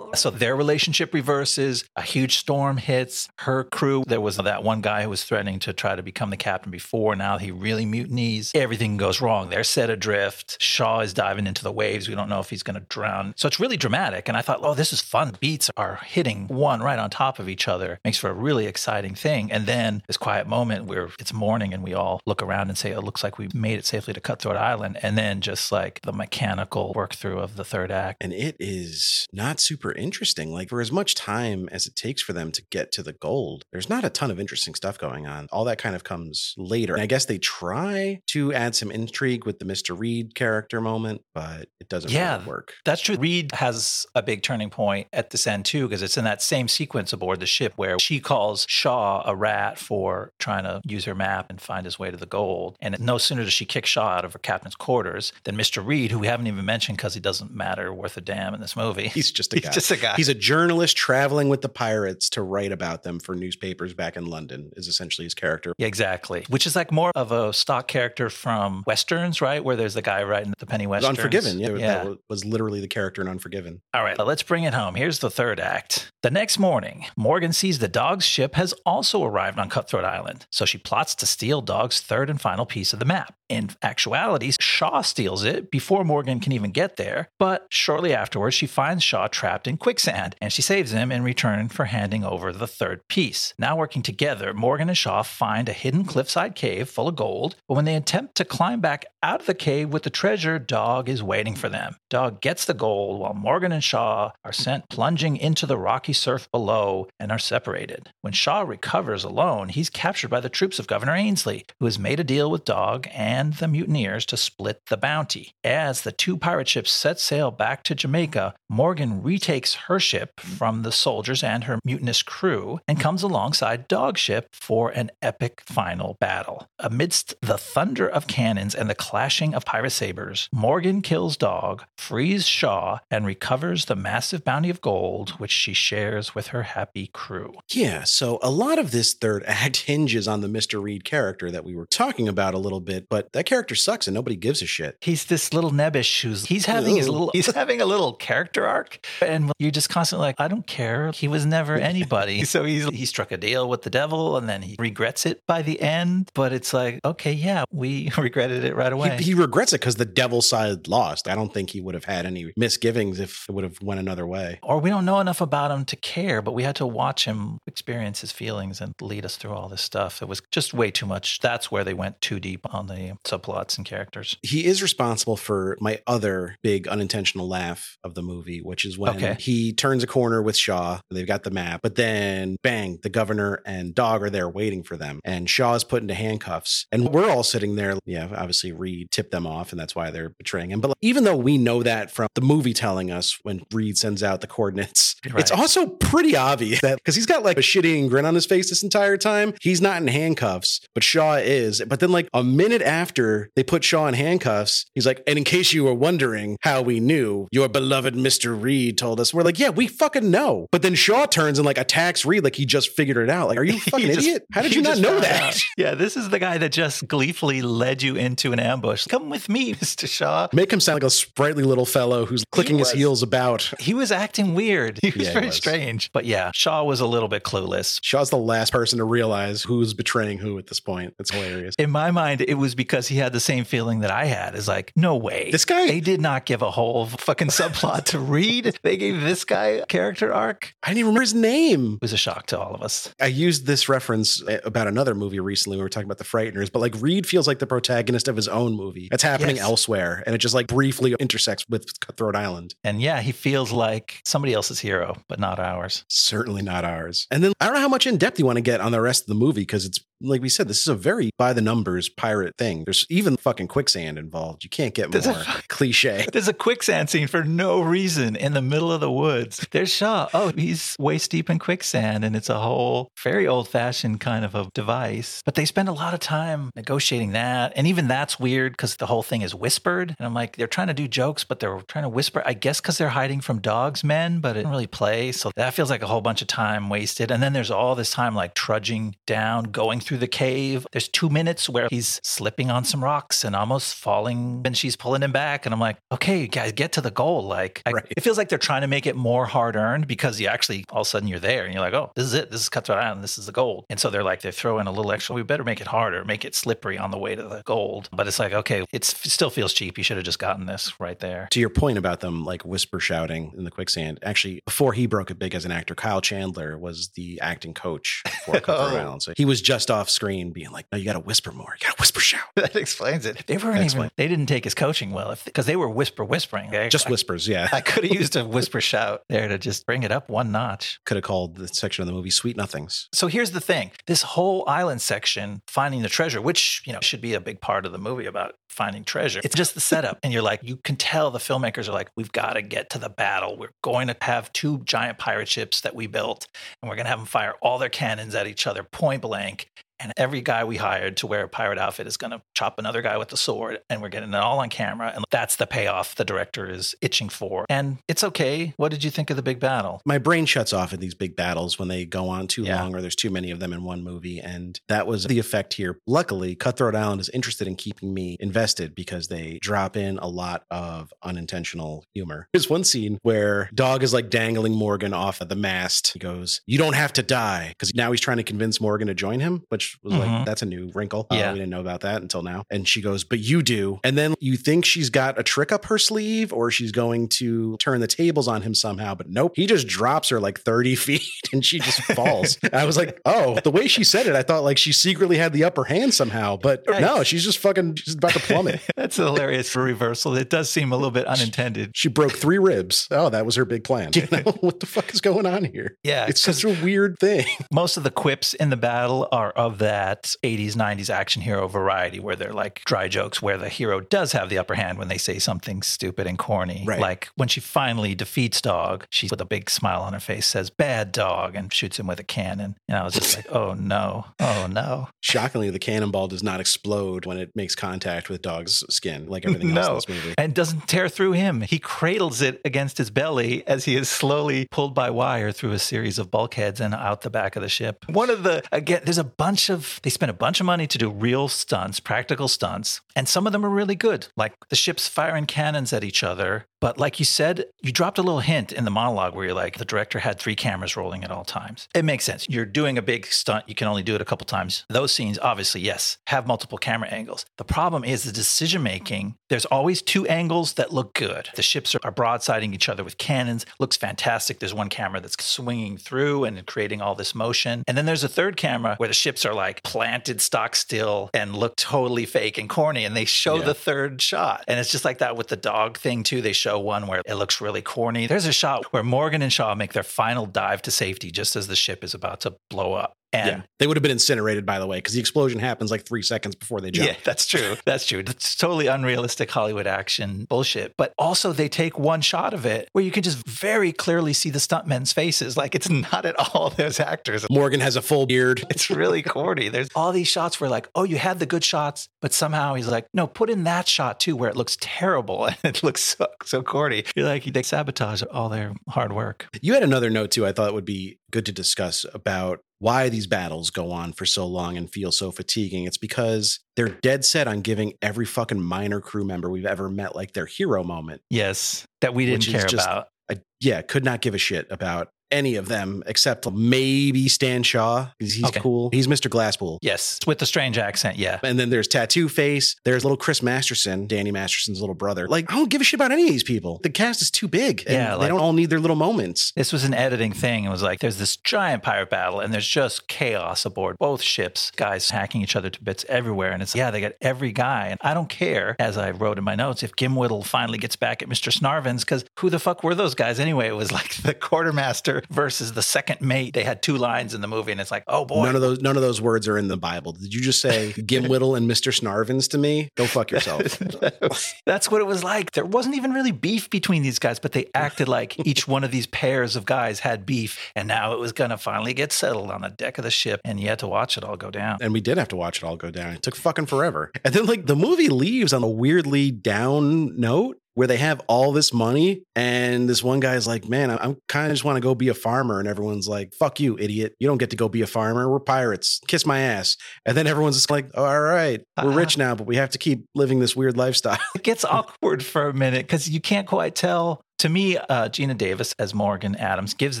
So their relationship reverses. A huge storm hits her crew. There was that one guy who was threatening to try to become the captain before. Now he really mutinies. Everything goes wrong. They're set adrift. Shaw is diving into the waves. We don't know if he's going to drown. So it's really dramatic. And I thought, oh, this is fun. Beats are hitting one right on top of each other. Makes for a really exciting thing. And then this quiet moment where it's morning and we all look around and say, it looks like we made it safely to Cutthroat Island. And then just like the mechanical work through of the third act. And it is not super interesting. Like, for as much time as it takes for them to get to the gold, there's not a ton of interesting stuff going on. All that kind of comes later. And I guess they try to add some intrigue with the Mr. Reed character moment, but it doesn't Yeah. really work. That's true. Reed has a big turning point at this end too, because it's in that same sequence aboard the ship where she calls Shaw a rat for trying to use her map and find his way to the gold. And no sooner does she kick Shaw out of her captain's quarters than Mr. Reed, who we haven't even mentioned because he doesn't matter worth a damn in this movie. He's just a guy. Just a guy. He's a journalist traveling with the pirates to write about them for newspapers back in London, is essentially his character. Yeah, exactly. Which is like more of a stock character from westerns, right? Where there's the guy writing the penny westerns. Unforgiven. Yeah, yeah. that was literally the character in Unforgiven. All right, but let's bring it home. Here's the third act. The next morning, Morgan sees the dog's ship has also arrived on Cutthroat Island, so she plots to steal Dog's third and final piece of the map. In actuality, Shaw steals it before Morgan can even get there, but shortly afterwards, she finds Shaw trapped in quicksand, and she saves him in return for handing over the third piece. Now working together, Morgan and Shaw find a hidden cliffside cave full of gold, but when they attempt to climb back out of the cave with the treasure, Dog is waiting for them. Dog gets the gold while Morgan and Shaw are sent plunging into the rocky surf below and are separated. When Shaw recovers alone, he's captured by the troops of Governor Ainsley, who has made a deal with Dog and the mutineers to split the bounty. As the two pirate ships set sail back to Jamaica, Morgan retakes her ship from the soldiers and her mutinous crew and comes alongside Dog's ship for an epic final battle. Amidst the thunder of cannons and the clashing of pirate sabers, Morgan kills Dog, frees Shaw, and recovers the massive bounty of gold, which she shares with her happy crew. Yeah, so a lot of this third act hinges on the Mr. Reed character that we were talking about a little bit, but that character sucks and nobody gives a shit. He's this little nebbish who's he's having his little he's having a little character arc, and you're just constantly like, I don't care. He was never anybody. so he's he struck a deal with the devil, and then he regrets it by the end. But it's like, okay, yeah, we regretted it right away. He, he regrets it because the devil side lost. I don't think he would have had any misgivings if it would have went another way. or we don't know enough about him to care, but we had to watch him experience his feelings and lead us through all this stuff. It was just way too much. That's where they went too deep on the subplots and characters. He is responsible for my other big unintentional laugh of the movie, which is when Okay. he turns a corner with Shaw. They've got the map, but then bang, the governor and Dog are there waiting for them. And Shaw is put into handcuffs. And we're all sitting there. Yeah, obviously Reed tipped them off, and that's why they're betraying him. But even though we know that from the movie telling us when Reed sends out the coordinates, Right. it's also also pretty obvious that because he's got like a shitty grin on his face this entire time, he's not in handcuffs, but Shaw is. But then, like a minute after they put Shaw in handcuffs, he's like, and in case you were wondering how we knew, your beloved Mr. Reed told us. We're like, yeah, we fucking know. But then Shaw turns and like attacks Reed like he just figured it out. Like, are you a fucking just- idiot? How did you not know that? out. Yeah, this is the guy that just gleefully led you into an ambush. Come with me, Mr. Shaw. Make him sound like a sprightly little fellow who's clicking his heels about. He was acting weird. He was Yeah, he very was. strange. But yeah, Shaw was a little bit clueless. Shaw's the last person to realize who's betraying who at this point. It's hilarious. In my mind, it was because he had the same feeling that I had. Is like, no way. This guy- They did not give a whole fucking subplot to Reed. They gave this guy a character arc. I didn't even remember his name. It was a shock to all of us. I used this reference uh, about another movie recently we were talking about the Frighteners, but like Reed feels like the protagonist of his own movie. It's happening Yes. elsewhere, and it just like briefly intersects with Cutthroat Island. And yeah, he feels like somebody else's hero, but not ours. Certainly not ours. And then I don't know how much in depth you want to get on the rest of the movie because it's like we said, this is a very by the numbers pirate thing. There's even fucking quicksand involved. You can't get There's a more fu- cliche. There's a quicksand scene for no reason in the middle of the woods. There's Shaw. Oh, he's waist deep in quicksand, and it's a whole very old fashioned kind of a device. But they spend a lot of time negotiating that. And even that's weird because the whole thing is whispered. And I'm like, they're trying to do jokes, but they're trying to whisper, I guess because they're hiding from dogs, men, but it didn't really play. So that feels like a whole bunch of time wasted. And then there's all this time like trudging down, going through the cave. There's two minutes where he's slipping on some rocks and almost falling, and she's pulling him back. And I'm like, okay, you guys, get to the goal. Like, I- Right. it feels like they're trying to make it more hard earned because you actually all of a sudden you're there and you're like, oh, this is it. This is Cutthroat Island. This is the gold. And so they're like, they throw in a little extra. We better make it harder, make it slippery on the way to the gold. But it's like, okay, it's, it still feels cheap. You should have just gotten this right there. To your point about them like whisper shouting in the quicksand, actually, before he broke it big as an actor, Kyle Chandler was the acting coach for Cutthroat Oh. Island. So he was just off screen being like, no, you got to whisper more. You got to whisper shout. that explains it. They weren't even, they didn't take his coaching well because they were whisper whispering. Okay? Just I- whispers, yeah. I could have used a whisper shout there to just bring it up one notch. Could have called the section of the movie Sweet Nothings. So here's the thing this whole island section, finding the treasure, which, you know, should be a big part of the movie about finding treasure. It's just the setup. and you're like, you can tell the filmmakers are like, we've got to get to the battle. We're going to have two giant pirate ships that we built, and we're going to have them fire all their cannons at each other point blank. And every guy we hired to wear a pirate outfit is going to chop another guy with the sword, and we're getting it all on camera. And that's the payoff the director is itching for. And it's okay. What did you think of the big battle? My brain shuts off at these big battles when they go on too Yeah. long or there's too many of them in one movie. And that was the effect here. Luckily, Cutthroat Island is interested in keeping me invested because they drop in a lot of unintentional humor. There's one scene where Dog is like dangling Morgan off of the mast. He goes, You don't have to die. Because now he's trying to convince Morgan to join him, which was Mhm. like, that's a new wrinkle. Uh, Yeah. we didn't know about that until now. And she goes, But you do. And then you think she's got a trick up her sleeve or she's going to turn the tables on him somehow. But nope, he just drops her like 30 feet and she just falls. I was like, Oh, the way she said it, I thought like she secretly had the upper hand somehow. But no, she's just fucking, she's about to plummet. That's hilarious for reversal. It does seem a little bit unintended. She broke three ribs. Oh, that was her big plan. You know, what the fuck is going on here? Yeah, It's such a weird thing. most of the quips in the battle are of that 80s, 90s action hero variety where they're like dry jokes where the hero does have the upper hand when they say something stupid and corny. Right. Like when she finally defeats Dog, she with a big smile on her face says, Bad dog, and shoots him with a cannon. And I was just like, Oh no, oh no. Shockingly, the cannonball does not explode when it makes contact with Dog's skin, like everything else in this movie. And doesn't tear through him. He cradles it against his belly as he is slowly pulled by wire through a series of bulkheads and out the back of the ship. One of the, again, there's a bunch of, they spent a bunch of money to do real stunts, practical stunts, and some of them are really good. Like the ships firing cannons at each other. But like you said, you dropped a little hint in the monologue where you're like, the director had three cameras rolling at all times. It makes sense. You're doing a big stunt. You can only do it a couple times. Those scenes, obviously, yes, have multiple camera angles. The problem is the decision making. There's always two angles that look good. The ships are broadsiding each other with cannons. Looks fantastic. There's one camera that's swinging through and creating all this motion. And then there's a third camera where the ships are like planted stock still and look totally fake and corny. And they show Yeah. the third shot. And it's just like that with the dog thing, too. They show one where it looks really corny. There's a shot where Morgan and Shaw make their final dive to safety just as the ship is about to blow up. And yeah. They would have been incinerated, by the way, because the explosion happens like three seconds before they jump. Yeah, that's true. That's true. It's totally unrealistic Hollywood action bullshit. But also, they take one shot of it where you can just very clearly see the stuntmen's faces. Like it's not at all those actors. Morgan has a full beard. It's really corny. There's all these shots where, like, oh, you had the good shots, but somehow he's like, no, put in that shot too, where it looks terrible and it looks so, so corny. You're like, they sabotage all their hard work. You had another note too. I thought it would be good to discuss about why these battles go on for so long and feel so fatiguing. It's because they're dead set on giving every fucking minor crew member we've ever met like their hero moment. Yes, that we didn't care just- about. I, yeah, could not give a shit about any of them except maybe Stan Shaw because he's Okay. cool. He's Mr. Glasspool. Yes, with the strange accent. Yeah. And then there's Tattoo Face. There's little Chris Masterson, Danny Masterson's little brother. Like, I don't give a shit about any of these people. The cast is too big. and Yeah, they don't all need their little moments. This was an editing thing. It was like there's this giant pirate battle and there's just chaos aboard both ships, guys hacking each other to bits everywhere. And it's, yeah, they got every guy. And I don't care, as I wrote in my notes, if Gimwittle finally gets back at Mr. Snarvins, because who the fuck were those guys anyway? It was like the quartermaster versus the second mate. They had two lines in the movie, and it's like, oh boy. None of those none of those words are in the Bible. Did you just say Gimwittle and Mr. Snarvins to me? Go fuck yourself. That's what it was like. There wasn't even really beef between these guys, but they acted like each one of these pairs of guys had beef. And now it was going to finally get settled on the deck of the ship. And you had to watch it all go down. and we did have to watch it all go down. It took fucking forever. And then like the movie leaves on a weirdly down note where they have all this money and this one guy's like, "Man, I- I'm kind of just want to go be a farmer." And everyone's like, "Fuck you, idiot. You don't get to go be a farmer. We're pirates. Kiss my ass." And then everyone's just like, "All right. We're uh-huh. rich now, but we have to keep living this weird lifestyle." It gets awkward for a minute because you can't quite tell. To me, uh, Geena Davis as Morgan Adams gives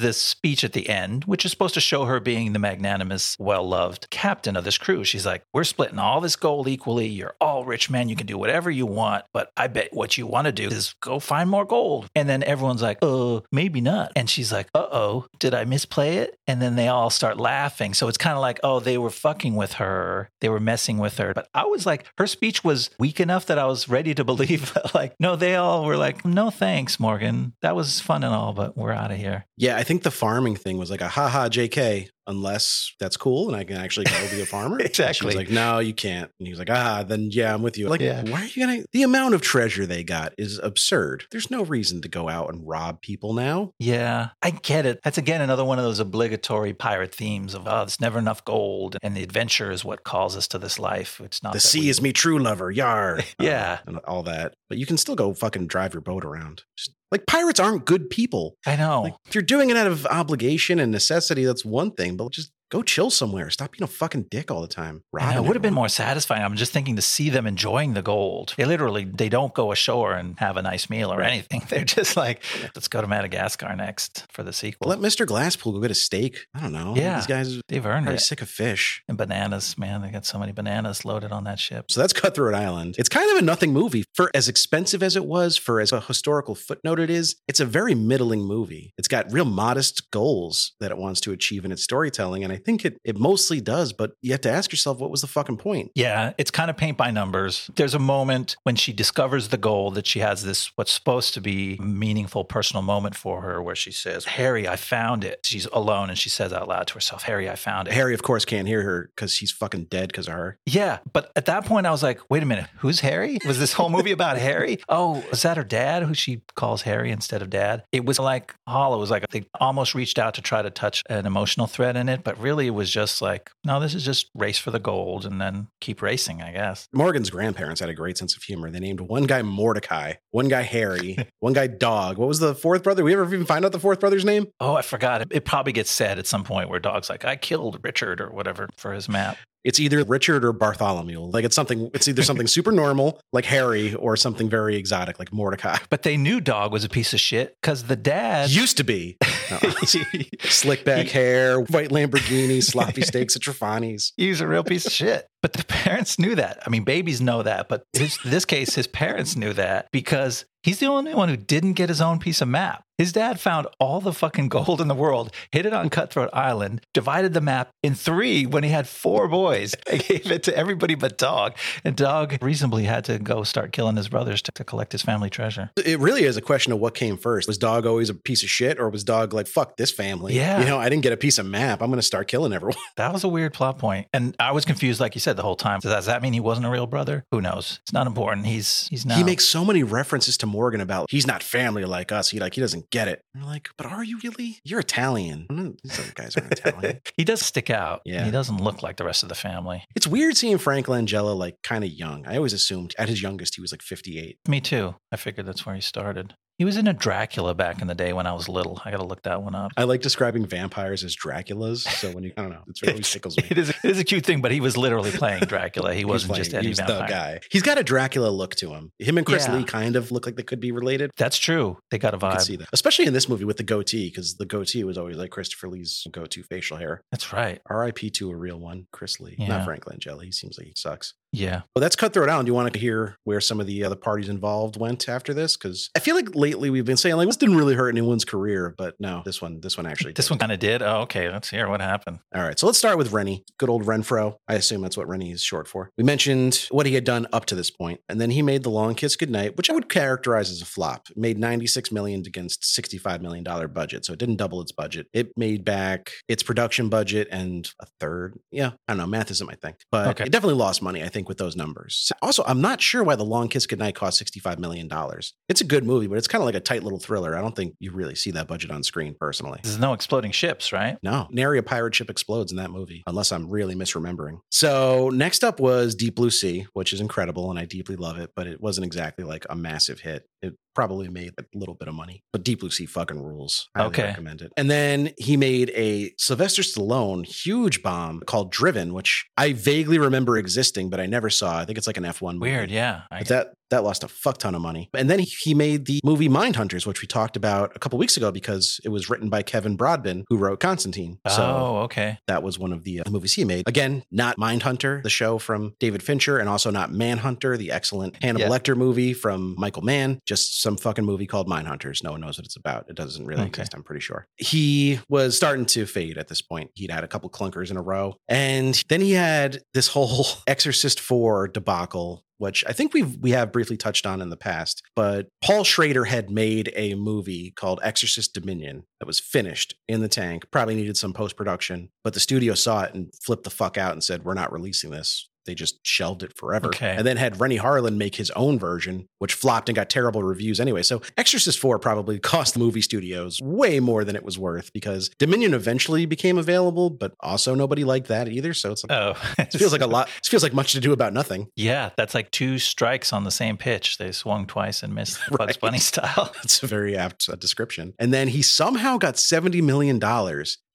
this speech at the end, which is supposed to show her being the magnanimous, well loved captain of this crew. She's like, We're splitting all this gold equally. You're all rich men. You can do whatever you want. But I bet what you want to do is go find more gold. And then everyone's like, Uh, maybe not. And she's like, Uh oh, did I misplay it? And then they all start laughing. So it's kind of like, Oh, they were fucking with her. They were messing with her. But I was like, her speech was weak enough that I was ready to believe, like, no, they all were like, No thanks, Morgan. That was fun and all, but we're out of here. yeah, I think the farming thing was like a haha, JK. Unless that's cool and I can actually go be a farmer. She Exactly. was like, no, you can't. And he was like, ah, then yeah, I'm with you. Like, Yeah. why are you gonna? The amount of treasure they got is absurd. There's no reason to go out and rob people now. Yeah, I get it. That's again another one of those obligatory pirate themes of, oh, there's never enough gold. And the adventure is what calls us to this life. It's not The sea we- is me true lover, yar. Yeah. Uh, and all that. But you can still go fucking drive your boat around. Just, like pirates aren't good people. I know. Like if you're doing it out of obligation and necessity, that's one thing. But just go chill somewhere. Stop being a fucking dick all the time. Robbing it would have been more satisfying. I'm just thinking to see them enjoying the gold. They literally they don't go ashore and have a nice meal or anything. They're just like, let's go to Madagascar next for the sequel. Let Mr. Glasspool go get a steak. I don't know. Yeah. These guys they've earned it. sick of fish. And bananas, man, they got so many bananas loaded on that ship. So that's Cutthroat Island. It's kind of a nothing movie. For as expensive as it was, for as a historical footnote it is, it's a very middling movie. It's got real modest goals that it wants to achieve in its storytelling. And I think it, it mostly does, but you have to ask yourself, what was the fucking point? Yeah, it's kind of paint by numbers. There's a moment when she discovers the gold that she has this, what's supposed to be meaningful personal moment for her, where she says, Harry, I found it. She's alone and she says out loud to herself, Harry, I found it. Harry, of course, can't hear her because he's fucking dead because of her. Yeah, but at that point, I was like, wait a minute, who's Harry? Was this whole movie about Harry? Oh, was that her dad who she calls Harry instead of dad? It was like Hollow It was like, they almost reached out to try to touch an emotional thread in it, but really was just like, no, this is just race for the gold and then keep racing, I guess. Morgan's grandparents had a great sense of humor. They named one guy Mordecai, one guy Harry, one guy Dog. What was the fourth brother? We ever even find out the fourth brother's name? Oh, I forgot. It, it probably gets said at some point where Dog's like, I killed Richard or whatever for his map. It's either Richard or Bartholomew. Like it's something, it's either something super normal, like Harry, or something very exotic, like Mordecai. But they knew Dog was a piece of shit because the dad. Used to be. Slick back hair, white Lamborghini, sloppy steaks at Truffoni's. He was a real piece of shit. But the parents knew that. I mean, babies know that. But his, this case, his parents knew that because he's the only one who didn't get his own piece of map. His dad found all the fucking gold in the world, hid it on Cutthroat Island, divided the map in three when he had four boys, and gave it to everybody but Dog. And Dog reasonably had to go start killing his brothers to, to collect his family treasure. It really is a question of what came first. Was dog always a piece of shit, or was dog like fuck this family? Yeah. you know, I didn't get a piece of map. I'm going to start killing everyone. That was a weird plot point, and I was confused, like you said, the whole time. Does that mean he wasn't a real brother? Who knows? It's not important. He's he's now. He makes so many references to Morgan about he's not family like us. He like he doesn't get it. And you're like, but are you really? You're Italian. These other guys aren't Italian. he does stick out. Yeah. he doesn't look like the rest of the family. it's weird seeing Frank Langella like kind of young. I always assumed at his youngest he was like 58. Me too. I figured that's where he started. He was in a Dracula back in the day when I was little. I got to look that one up. I like describing vampires as Draculas. So when you, I don't know, it's really tickles me. It is, it is a cute thing, but he was literally playing Dracula. He wasn't playing- just any he's vampire. the guy. He's got a Dracula look to him. Him and Chris Yeah. Lee kind of look like they could be related. That's true. They got a vibe. see that, especially in this movie with the goatee, because the goatee was always like Christopher Lee's go-to facial hair. That's right. R.I.P. to a real one, Chris Lee, Yeah. not Frank Langella. He seems like he sucks. Yeah. Well, that's Cutthroat Island. Do you want to hear where some of the other parties involved went after this? Because I feel like lately we've been saying like this didn't really hurt anyone's career, but no, this one, this one actually. This did. one kind of did. Oh, okay. Let's hear what happened. All right, so let's start with Renny. Good old Renfro. I assume that's what Renny is short for. We mentioned what he had done up to this point, and then he made The Long Kiss Goodnight, which I would characterize as a flop. It made 96 million against 65 million dollar budget, so it didn't double its budget. It made back its production budget and a third. Yeah, I don't know, math isn't my thing, but Okay. it definitely lost money. I think with those numbers. Also, I'm not sure why The Long Kiss Goodnight cost 65 million dollars. It's a good movie, but it's kind of like a tight little thriller. I don't think you really see that budget on screen, personally. There's no exploding ships, right? No, nary a pirate ship explodes in that movie, unless I'm really misremembering. So next up was Deep Blue Sea, which is incredible and I deeply love it, but it wasn't exactly like a massive hit. It probably made a little bit of money, but Deep Blue Sea fucking rules. I Okay. recommend it. And then he made a Sylvester Stallone huge bomb called Driven, which I vaguely remember existing, but I never saw. I think it's like an F1 movie. Weird. Yeah. I, But that that lost a fuck ton of money. And then he, he made the movie Mindhunters, which we talked about a couple weeks ago because it was written by Kevin Brodbin, who wrote Constantine. So oh, okay. that was one of the, uh, the movies he made. Again, not Mindhunter, the show from David Fincher, and also not Manhunter, the excellent Hannibal Yeah. Lecter movie from Michael Mann. Just some fucking movie called Mindhunters. No one knows what it's about. It doesn't really Okay. exist, I'm pretty sure. He was starting to fade at this point. He'd had a couple clunkers in a row. And then he had this whole Exorcist 4 debacle which I think we've we have briefly touched on in the past. But Paul Schrader had made a movie called Exorcist Dominion that was finished in the tank. Probably needed some post production, but the studio saw it and flipped the fuck out and said, "We're not releasing this." They just shelved it forever. Okay. And then had Renny Harlin make his own version, which flopped and got terrible reviews anyway. So Exorcist 4 probably cost the movie studios way more than it was worth because Dominion eventually became available, but also nobody liked that either. So it's like, Oh, it feels like a lot. It feels like much to do about nothing. Yeah, that's like two strikes on the same pitch. They swung twice and missed Bugs Right. Bunny style. That's a very apt uh, description. And then he somehow got $70 million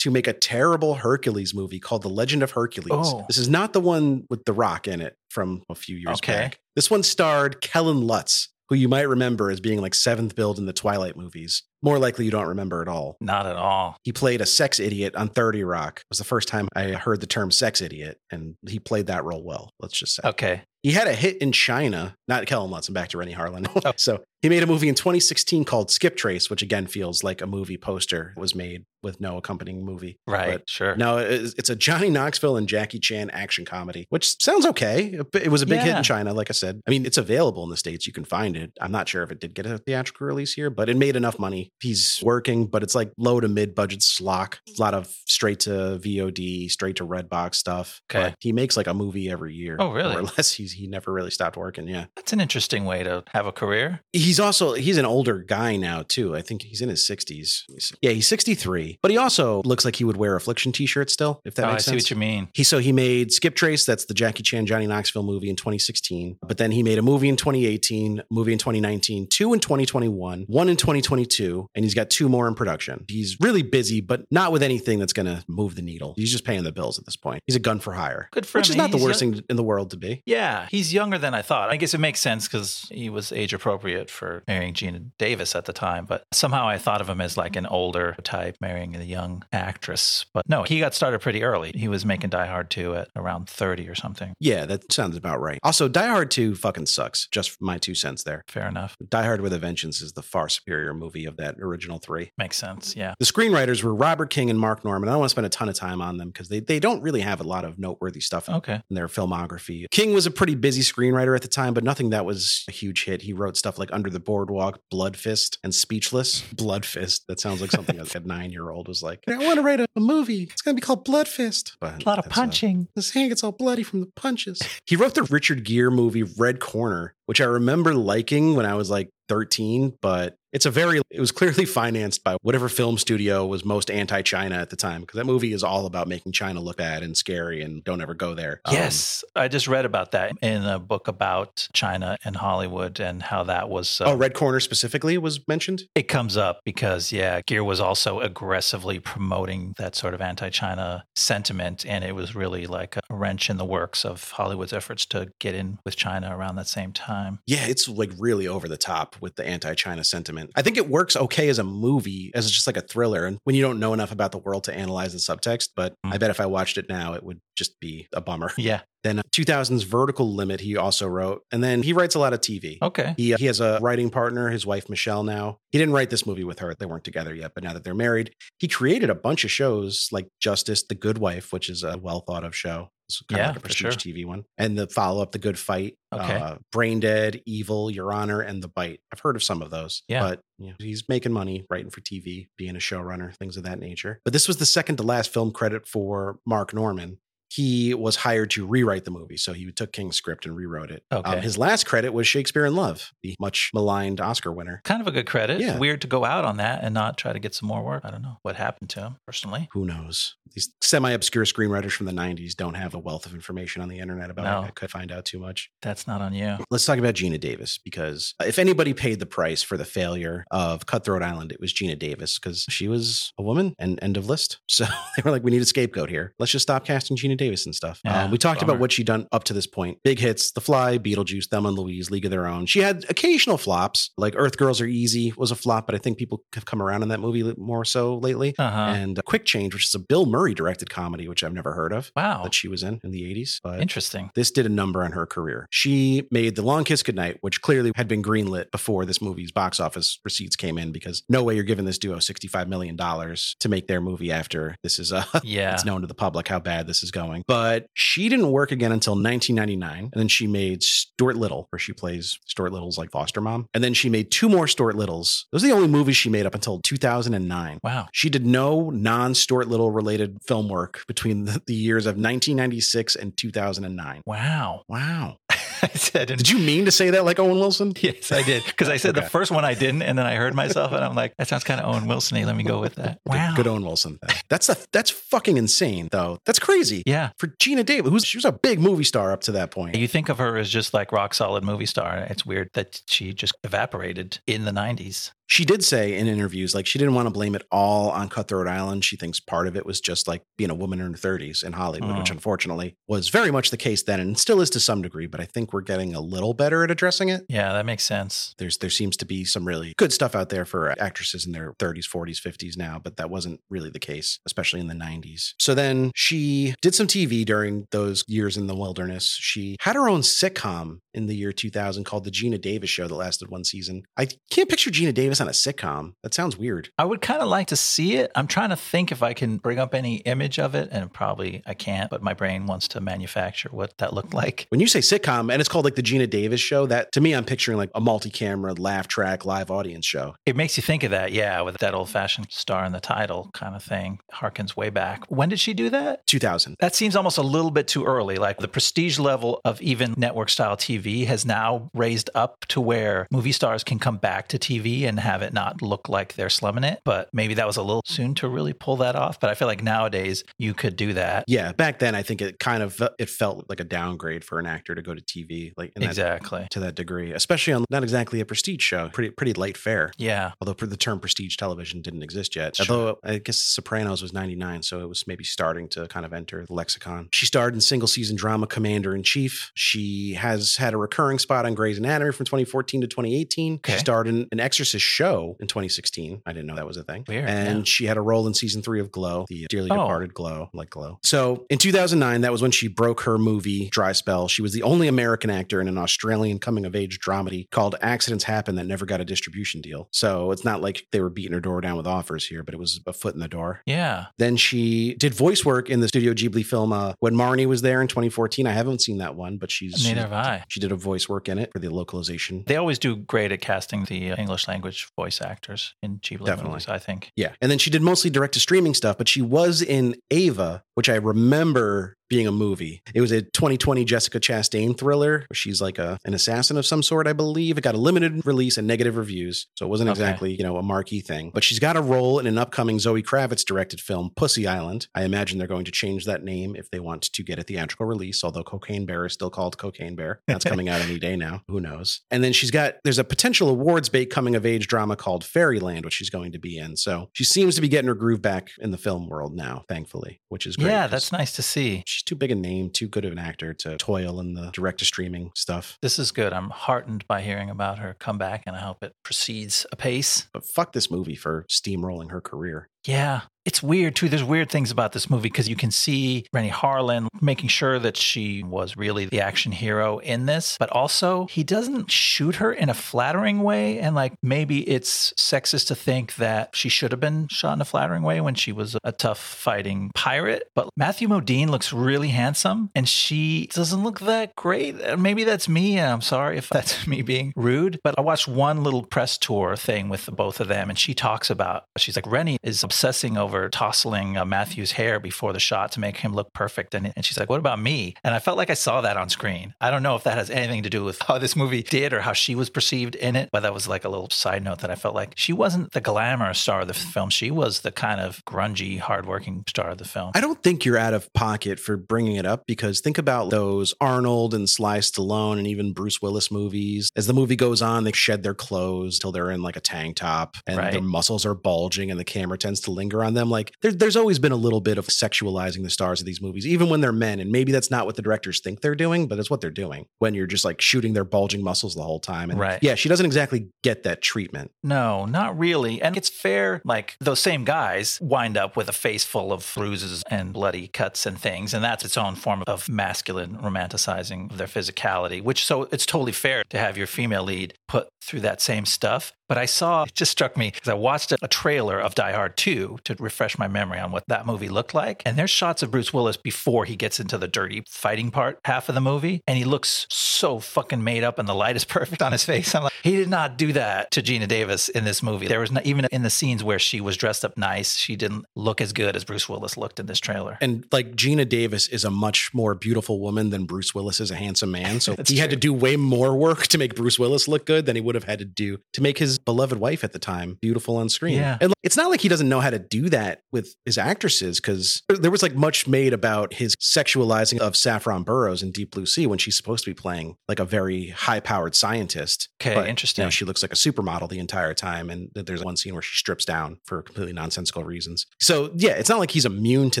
to make a terrible Hercules movie called The Legend of Hercules. Oh. This is not the one with The Rock in it from a few years Okay. back. This one starred Kellen Lutz, who you might remember as being like seventh billed in the Twilight movies. More likely you don't remember at all. Not at all. He played a sex idiot on 30 Rock. It was the first time I heard the term sex idiot, and he played that role well, let's just say. Okay. He had a hit in China, not Kellen Lutz, I'm back to Renny Harlin. Oh. so he made a movie in 2016 called Skip Trace, which again feels like a movie poster was made with no accompanying movie. Right. But sure. No, it's it's a Johnny Knoxville and Jackie Chan action comedy, which sounds okay. It was a big hit in China, like I said. I mean, it's available in the States. You can find it. I'm not sure if it did get a theatrical release here, but it made enough money. He's working, but it's like low to mid budget slock. A lot of straight to VOD, straight to Redbox stuff. Okay. But he makes like a movie every year. Oh, really? More or less. He's, he never really stopped working. Yeah. That's an interesting way to have a career. He's also he's an older guy now too. I think he's in his 60s. Yeah, he's 63. But he also looks like he would wear affliction t-shirt still, if that oh, I makes see sense. what you mean. He so he made Skip Trace, that's the Jackie Chan Johnny Knoxville movie in 2016. But then he made a movie in 2018, movie in 2019, two in 2021, one in 2022, and he's got two more in production. He's really busy, but not with anything that's going to move the needle. He's just paying the bills at this point. He's a gun for hire, Good for which him. is not eh? the He's worst young- thing in the world to be. Yeah, he's younger than I thought. I guess it makes sense because he was age appropriate for marrying Geena Davis at the time. But somehow I thought of him as like an older type marrying a young actress. But no, he got started pretty early. He was making Die Hard 2 at around 30 or something. Yeah, that sounds about right. Also, Die Hard 2 fucking sucks. Just my two cents there. Fair enough. Die Hard with a Vengeance is the far superior movie of that that original three. Makes sense. Yeah. The screenwriters were Robert King and Marc Norman. I don't want to spend a ton of time on them because they, they don't really have a lot of noteworthy stuff Okay. in their filmography. King was a pretty busy screenwriter at the time, but nothing that was a huge hit. He wrote stuff like Under the Boardwalk, Blood Fist, and Speechless. Blood Fist. That sounds like something like a nine year old was like, I want to write a, a movie. It's going to be called Blood Fist. But A lot of uh, punching. his hand gets all bloody from the punches. He wrote the Richard Gere movie Red Corner, which I remember liking when I was like 13, but it's a very, it was clearly financed by whatever film studio was most anti China at the time, because that movie is all about making China look bad and scary and don't ever go there. Um, Yes, I just read about that in a book about China and Hollywood and how that was. Uh, oh, Red Corner specifically was mentioned. it comes up because yeah, Gere was also aggressively promoting that sort of anti-China sentiment, and it was really like a wrench in the works of Hollywood's efforts to get in with China around that same time. Yeah, it's like really over the top with the anti China sentiment. I think it works okay as a movie, as just like a thriller. And when you don't know enough about the world to analyze the subtext, but I Mm. bet if I watched it now, it would just be a bummer. Yeah. Then uh, 2000's Vertical Limit, he also wrote. And then he writes a lot of TV. Okay. He, uh, he has a writing partner, his wife Michelle now. He didn't write this movie with her. They weren't together yet, but now that they're married, he created a bunch of shows like Justice, The Good Wife, which is a well thought of show. It's kind Yeah, of like a prestige sure. TV one. And the follow up, The Good Fight, Okay. uh, Brain Dead, Evil, Your Honor, and The Bite. I've heard of some of those. Yeah. But you know, he's making money writing for TV, being a showrunner, things of that nature. But this was the second to last film credit for Marc Norman. He was hired to rewrite the movie. So he took King's script and rewrote it. Okay. Um, his last credit was Shakespeare in Love, the much maligned Oscar winner. Kind of a good credit. Yeah. Weird to go out on that and not try to get some more work. I don't know what happened to him personally. Who knows? These semi obscure screenwriters from the 90s don't have a wealth of information on the internet about No. it. I could find out too much. That's not on you. Let's talk about Geena Davis because if anybody paid the price for the failure of Cutthroat Island, it was Geena Davis because she was a woman and end of list. So they were like, we need a scapegoat here. Let's just stop casting Geena Davis and stuff. Yeah, um, we talked bummer. about what she'd done up to this point big hits The Fly, Beetlejuice, Thelma and Louise, League of Their Own. She had occasional flops, like Earth Girls Are Easy was a flop, but I think people have come around on that movie more so lately. Uh huh. And uh, Quick Change, which is a Bill Murray directed comedy, which I've never heard of, Wow. that she was in in the 80s. But Interesting. this did a number on her career. She made The Long Kiss Goodnight, which clearly had been greenlit before this movie's box office receipts came in, because no way you're giving this duo $65 million to make their movie after this is uh, Yeah. it's known to the public how bad this is going. But she didn't work again until 1999. And then she made Stuart Little, where she plays Stuart Little's like foster mom. And then she made two more Stuart Littles. Those are the only movies she made up until 2009. Wow. She did no non Stuart Little related film work between the, the years of 1996 and 2009. Wow. Wow. I said, Did you mean to say that like Owen Wilson? Yes, I did. Because I said Okay. the first one I didn't, and then I heard myself, and I'm like, that sounds kind of Owen Wilson-y. Let me go with that. Good- Wow. Good, Owen Wilson. That's a, that's fucking insane, though. That's crazy. Yeah. For Geena Davis, who's she was a big movie star up to that point. You think of her as just like rock solid movie star. It's weird that she just evaporated in the 90s. She did say in interviews, like she didn't want to blame it all on Cutthroat Island. She thinks part of it was just like being a woman in her 30s in Hollywood, which Mm. unfortunately was very much the case then and still is to some degree. But I think we're getting a little better at addressing it. Yeah, that makes sense. There's there seems to be some really good stuff out there for actresses in their 30s, 40s, 50s now, but that wasn't really the case, especially in the 90s. So then she did some TV during those years in the wilderness. She had her own sitcom in the year 2000 called The Geena Davis Show that lasted one season. I can't picture Geena Davis on a sitcom. That sounds weird. I would kind of like to see it. I'm trying to think if I can bring up any image of it, and probably I can't, but my brain wants to manufacture what that looked like. When you say sitcom and it's called like the Geena Davis show, that to me, I'm picturing like a multi-camera laugh track live audience show. It makes you think of that, yeah, with that old fashioned star in the title kind of thing. Harkens way back. When did she do that? 2000. That seems almost a little bit too early. Like the prestige level of even network style TV has now raised up to where movie stars can come back to TV and have it not look like they're slumming it. But maybe that was a little soon to really pull that off. But I feel like nowadays you could do that. Yeah, back then I think it kind of it felt like a downgrade for an actor to go to TV, like in that, Exactly. to that degree, especially on not exactly a prestige show, pretty pretty light fare. Yeah. Although the term prestige television didn't exist yet. Sure. Although I guess Sopranos was 99, so it was maybe starting to kind of enter the lexicon. She starred in single season drama Commander in Chief. She has had had a recurring spot on Grey's Anatomy from 2014 to 2018. Okay. She starred in an Exorcist show in 2016. I didn't know that was a thing. Weird, And yeah. she had a role in season three of Glow, the dearly Oh. departed Glow, like Glow. So in 2009, that was when she broke her movie Dry Spell. She was the only American actor in an Australian coming of age dramedy called Accidents Happen that never got a distribution deal. So it's not like they were beating her door down with offers here, but it was a foot in the door. Yeah. Then she did voice work in the Studio Ghibli film uh, When Marnie Was There in 2014. I haven't seen that one, but she's Neither she, have I. she did a voice work in it for the localization. They always do great at casting the uh, English language voice actors in Ghibli Definitely. movies, I think. Yeah. And then she did mostly direct to streaming stuff, but she was in Ava, which I remember being a movie. It was a 2020 Jessica Chastain thriller she's like a, an assassin of some sort, I believe. It got a limited release and negative reviews. So it wasn't Okay. exactly, you know, a marquee thing. But she's got a role in an upcoming Zoe Kravitz directed film, Pussy Island. I imagine they're going to change that name if they want to get a theatrical release, although Cocaine Bear is still called Cocaine Bear. That's coming out any day now. Who knows? And then she's got, there's a potential awards bait coming of age drama called Fairyland, which she's going to be in. So she seems to be getting her groove back in the film world now, thankfully, which is great. yeah, that's nice to see. She's too big a name, too good of an actor to toil in the direct to streaming stuff. This is good. I'm heartened by hearing about her comeback, and I hope it proceeds apace. But fuck this movie for steamrolling her career. Yeah. It's weird too. There's weird things about this movie because you can see Renny Harlin making sure that she was really the action hero in this, but also he doesn't shoot her in a flattering way. And like maybe it's sexist to think that she should have been shot in a flattering way when she was a tough fighting pirate. But Matthew Modine looks really handsome and she doesn't look that great. Uh, Maybe that's me. and I'm sorry if that's me being rude, but I watched one little press tour thing with both of them and she talks about, she's like, Renny is obsessing over tousling uh, Matthew's hair before the shot to make him look perfect. And, and she's like, what about me? And I felt like I saw that on screen. I don't know if that has anything to do with how this movie did or how she was perceived in it, but that was like a little side note that I felt like she wasn't the glamour star of the film. She was the kind of grungy, hardworking star of the film. I don't think you're out of pocket for bringing it up because think about those Arnold and Sly Stallone and even Bruce Willis movies. As the movie goes on, they shed their clothes till they're in like a tank top and Right. their muscles are bulging and the camera tends to linger on them. Like there, there's always been a little bit of sexualizing the stars of these movies, even when they're men. And maybe that's not what the directors think they're doing, but it's what they're doing when you're just like shooting their bulging muscles the whole time. And Right. yeah, she doesn't exactly get that treatment. No, not really. And it's fair, like those same guys wind up with a face full of bruises and bloody cuts and things. And that's its own form of masculine romanticizing of their physicality, which so it's totally fair to have your female lead put through that same stuff. But I saw, it just struck me because I watched a, trailer of Die Hard 2 to refresh my memory on what that movie looked like. And there's shots of Bruce Willis before he gets into the dirty fighting part half of the movie. And he looks so fucking made up and the light is perfect on his face. I'm like, he did not do that to Geena Davis in this movie. There was not, even in the scenes where she was dressed up nice, she didn't look as good as Bruce Willis looked in this trailer. And like Geena Davis is a much more beautiful woman than Bruce Willis is a handsome man. So he had to do way more work to make Bruce Willis look good than he would have had to do to make his beloved wife at the time beautiful on screen. Yeah. And it's not like he doesn't know how to do that with his actresses because there was like much made about his sexualizing of Saffron Burrows in Deep Blue Sea when she's supposed to be playing like a very high powered scientist. Okay, But, interesting. You know, she looks like a supermodel the entire time. And there's one scene where she strips down for completely nonsensical reasons. So yeah, it's not like he's immune to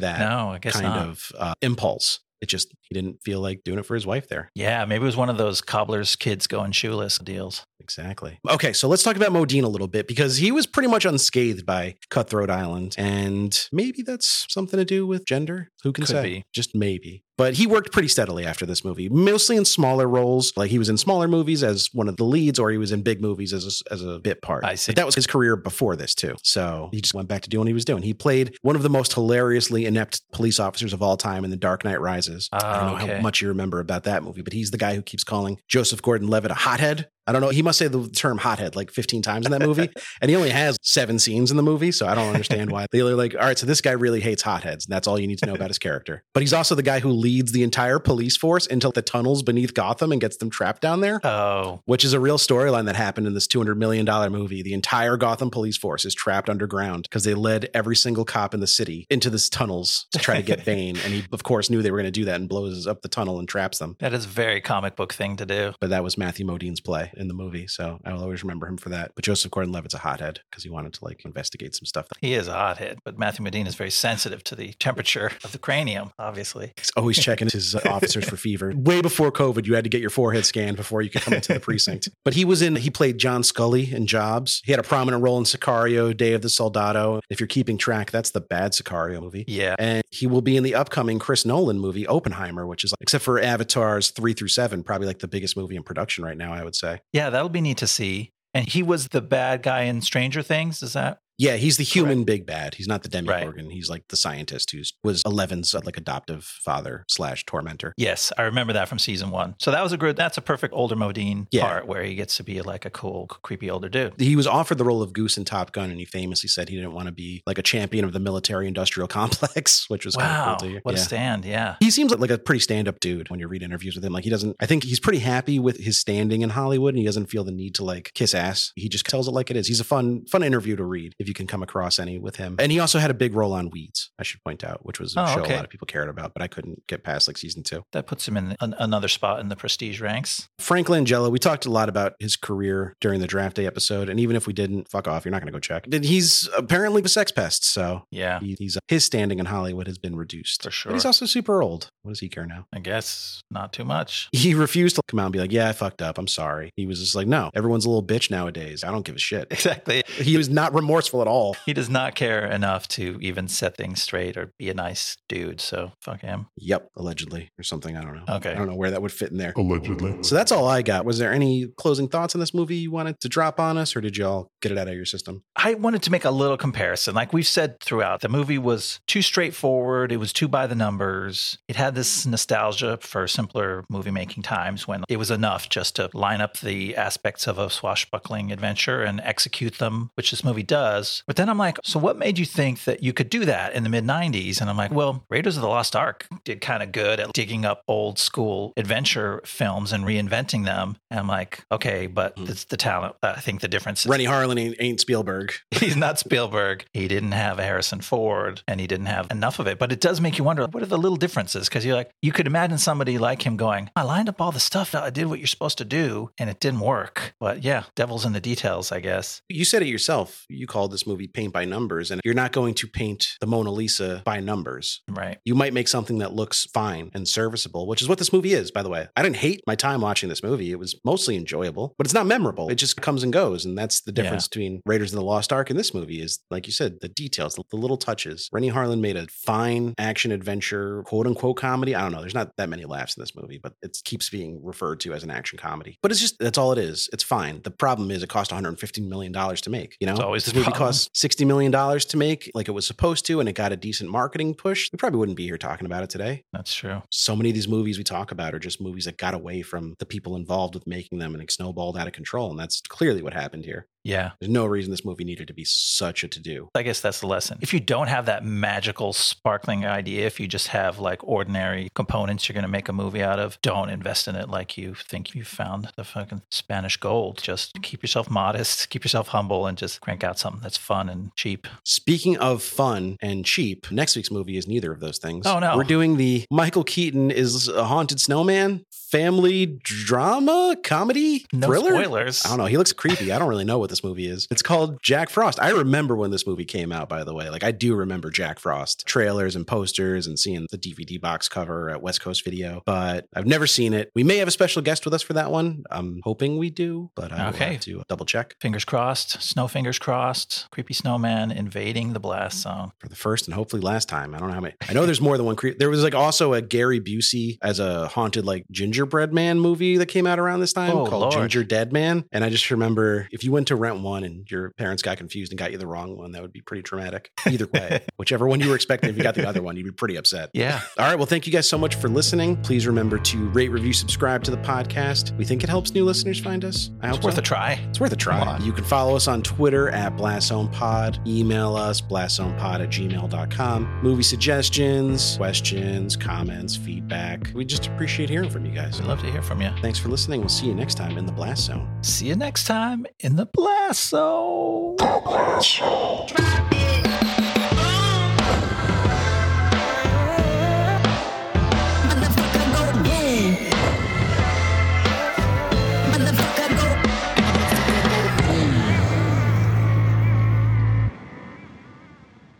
that no, I guess kind not. of uh, impulse. It just he didn't feel like doing it for his wife there. Yeah, maybe it was one of those cobbler's kids going shoeless deals. Exactly. Okay, so let's talk about Modine a little bit because he was pretty much unscathed by Cutthroat Island, and maybe that's something to do with gender. Who can Could say? be. Just maybe. But he worked pretty steadily after this movie, mostly in smaller roles. Like he was in smaller movies as one of the leads, or he was in big movies as a, as a bit part. I see. But that was his career before this too. So he just went back to doing what he was doing. He played one of the most hilariously inept police officers of all time in The Dark Knight Rises. I don't know okay. how much you remember about that movie, but he's the guy who keeps calling Joseph Gordon-Levitt a hothead. I don't know. He must say the term hothead like 15 times in that movie. and he only has seven scenes in the movie. So I don't understand why. They're like, all right, so this guy really hates hotheads. And that's all you need to know about his character. But he's also the guy who leads the entire police force into the tunnels beneath Gotham and gets them trapped down there. Oh, Which is a real storyline that happened in this $200 million movie. The entire Gotham police force is trapped underground because they led every single cop in the city into this tunnels to try to get Bane. and he, of course, knew they were going to do that and blows up the tunnel and traps them. that is a very comic book thing to do. But that was Matthew Modine's play. in the movie. So I will always remember him for that. But Joseph Gordon Levitt's a hothead because he wanted to like investigate some stuff. He is a hothead, but Matthew Modine is very sensitive to the temperature of the cranium, obviously. He's always checking his officers for fever. Way before COVID, you had to get your forehead scanned before you could come into the precinct. But he was in, he played John Sculley in Jobs. He had a prominent role in Sicario, Day of the Soldado. If you're keeping track, that's the bad Sicario movie. Yeah. And he will be in the upcoming Chris Nolan movie, Oppenheimer, which is, except for Avatars three through seven, probably like the biggest movie in production right now, I would say. Yeah, that'll be neat to see. And he was the bad guy in Stranger Things. Is that Yeah, he's the human big bad. He's not the Demogorgon. He's like the scientist who's was Eleven's like adoptive father slash tormentor. Yes, I remember that from season one. So that was a good. That's a perfect older Modine Yeah. part where he gets to be like a cool, creepy older dude. He was offered the role of Goose in Top Gun, and he famously said he didn't want to be like a champion of the military-industrial complex, which was Wow, kind of cool to hear. what Yeah. a stand! Yeah, He seems like a pretty stand-up dude when you read interviews with him. Like he doesn't. I think he's pretty happy with his standing in Hollywood, and he doesn't feel the need to like kiss ass. He just tells it like it is. He's a fun, fun interview to read if you can come across any with him. And he also had a big role on Weeds. I should point out, which was a Oh, show okay. a lot of people cared about, but I couldn't get past like season two. that puts him in an, another spot in the prestige ranks. Frank Langella, we talked a lot about his career during the draft day episode, and even if we didn't, fuck off, you're not going to go check. He's apparently a sex pest, so Yeah, he, he's uh, his standing in Hollywood has been reduced For sure. But he's also super old. What does he care now? I guess not too much. He refused to come out and be like, "Yeah, I fucked up. I'm sorry." He was just like, "No, everyone's a little bitch nowadays. I don't give a shit." Exactly. He was not remorseful at all. He does not care enough to even set things straight or be a nice dude. So fuck him. Yep, allegedly or something. I don't know. Okay. I don't know where that would fit in there. Allegedly. So that's all I got. Was there any closing thoughts on this movie you wanted to drop on us, or did y'all get it out of your system? I wanted to make a little comparison. Like we've said throughout, the movie was too straightforward. It was too by the numbers. It had this nostalgia for simpler movie making times when it was enough just to line up the aspects of a swashbuckling adventure and execute them, which this movie does. But then I'm like, so what made you think that you could do that in the mid 90s? And I'm like, well, Raiders of the Lost Ark did kind of good at digging up old school adventure films and reinventing them. And I'm like, okay, but Hmm. it's the talent. I think the difference is Renny Harlin ain't, ain't Spielberg. He's not Spielberg. He didn't have Harrison Ford and he didn't have enough of it. But it does make you wonder what are the little differences? Because you're like, you could imagine somebody like him going, I lined up all the stuff, I did what you're supposed to do, and it didn't work. But yeah, devil's in the details, I guess. You said it yourself. You called this movie Paint by Numbers, and you're not going to paint the Mona Lisa by numbers. Right. You might make something that looks fine and serviceable, which is what this movie is, by the way. I didn't hate my time watching this movie. It was mostly enjoyable, but it's not memorable. It just comes and goes. And that's the difference between Raiders of the Lost Ark and this movie is, like you said, the details, the, little touches. Renny Harlin made a fine action adventure, quote unquote comedy. I don't know. There's not that many laughs in this movie, but it keeps being referred to as an action comedy. But it's just, that's all it is. It's fine. The problem is it cost $115 million to make. You know, It's always this movie problem. Cost $60 million to make like it was supposed to, and it got a decent marketing push. We probably wouldn't be here talking about it today. That's true. So many of these movies we talk about are just movies that got away from the people involved with making them and it snowballed out of control. And that's clearly what happened here. Yeah. There's no reason this movie needed to be such a to do. I guess that's the lesson. If you don't have that magical, sparkling idea, if you just have like ordinary components you're going to make a movie out of, don't invest in it like you think you found the fucking Spanish gold. Just keep yourself modest, keep yourself humble, and just crank out something that's fun and cheap. Speaking of fun and cheap, next week's movie is neither of those things. Oh, no. We're doing the Michael Keaton is a haunted snowman family drama comedy No thriller. spoilers. I don't know. He looks creepy. I don't really know what this movie is. It's called Jack Frost. I remember when this movie came out, by the way. Like, I do remember Jack Frost trailers and posters and seeing the DVD box cover at West Coast Video, but I've never seen it. We may have a special guest with us for that one. I'm hoping we do, but I Okay. have to double check Fingers crossed, snow fingers crossed, creepy snowman invading the blast zone. for the first and hopefully last time. I don't know how many. I know there's more than one. Cre- there was like also a Gary Busey as a haunted like gingerbread man movie that came out around this time Oh, called Lord. Gingerdead Man. And I just remember if you went to rent one and your parents got confused and got you the wrong one, that would be pretty traumatic. Either way, whichever one you were expecting, if you got the other one, you'd be pretty upset. Yeah. All right. Well, thank you guys so much for listening. Please remember to rate, review, subscribe to the podcast. We think it helps new listeners find us. I hope It's worth so. a try. It's worth a try. You can follow us on Twitter at BlastZonePod. Email us, blastzonepod at gmail.com. Movie suggestions, questions, comments, feedback. We just appreciate hearing from you guys. We'd love to hear from you. Thanks for listening. We'll see you next time in the Blast Zone. See you next time in the blast zone. Blast.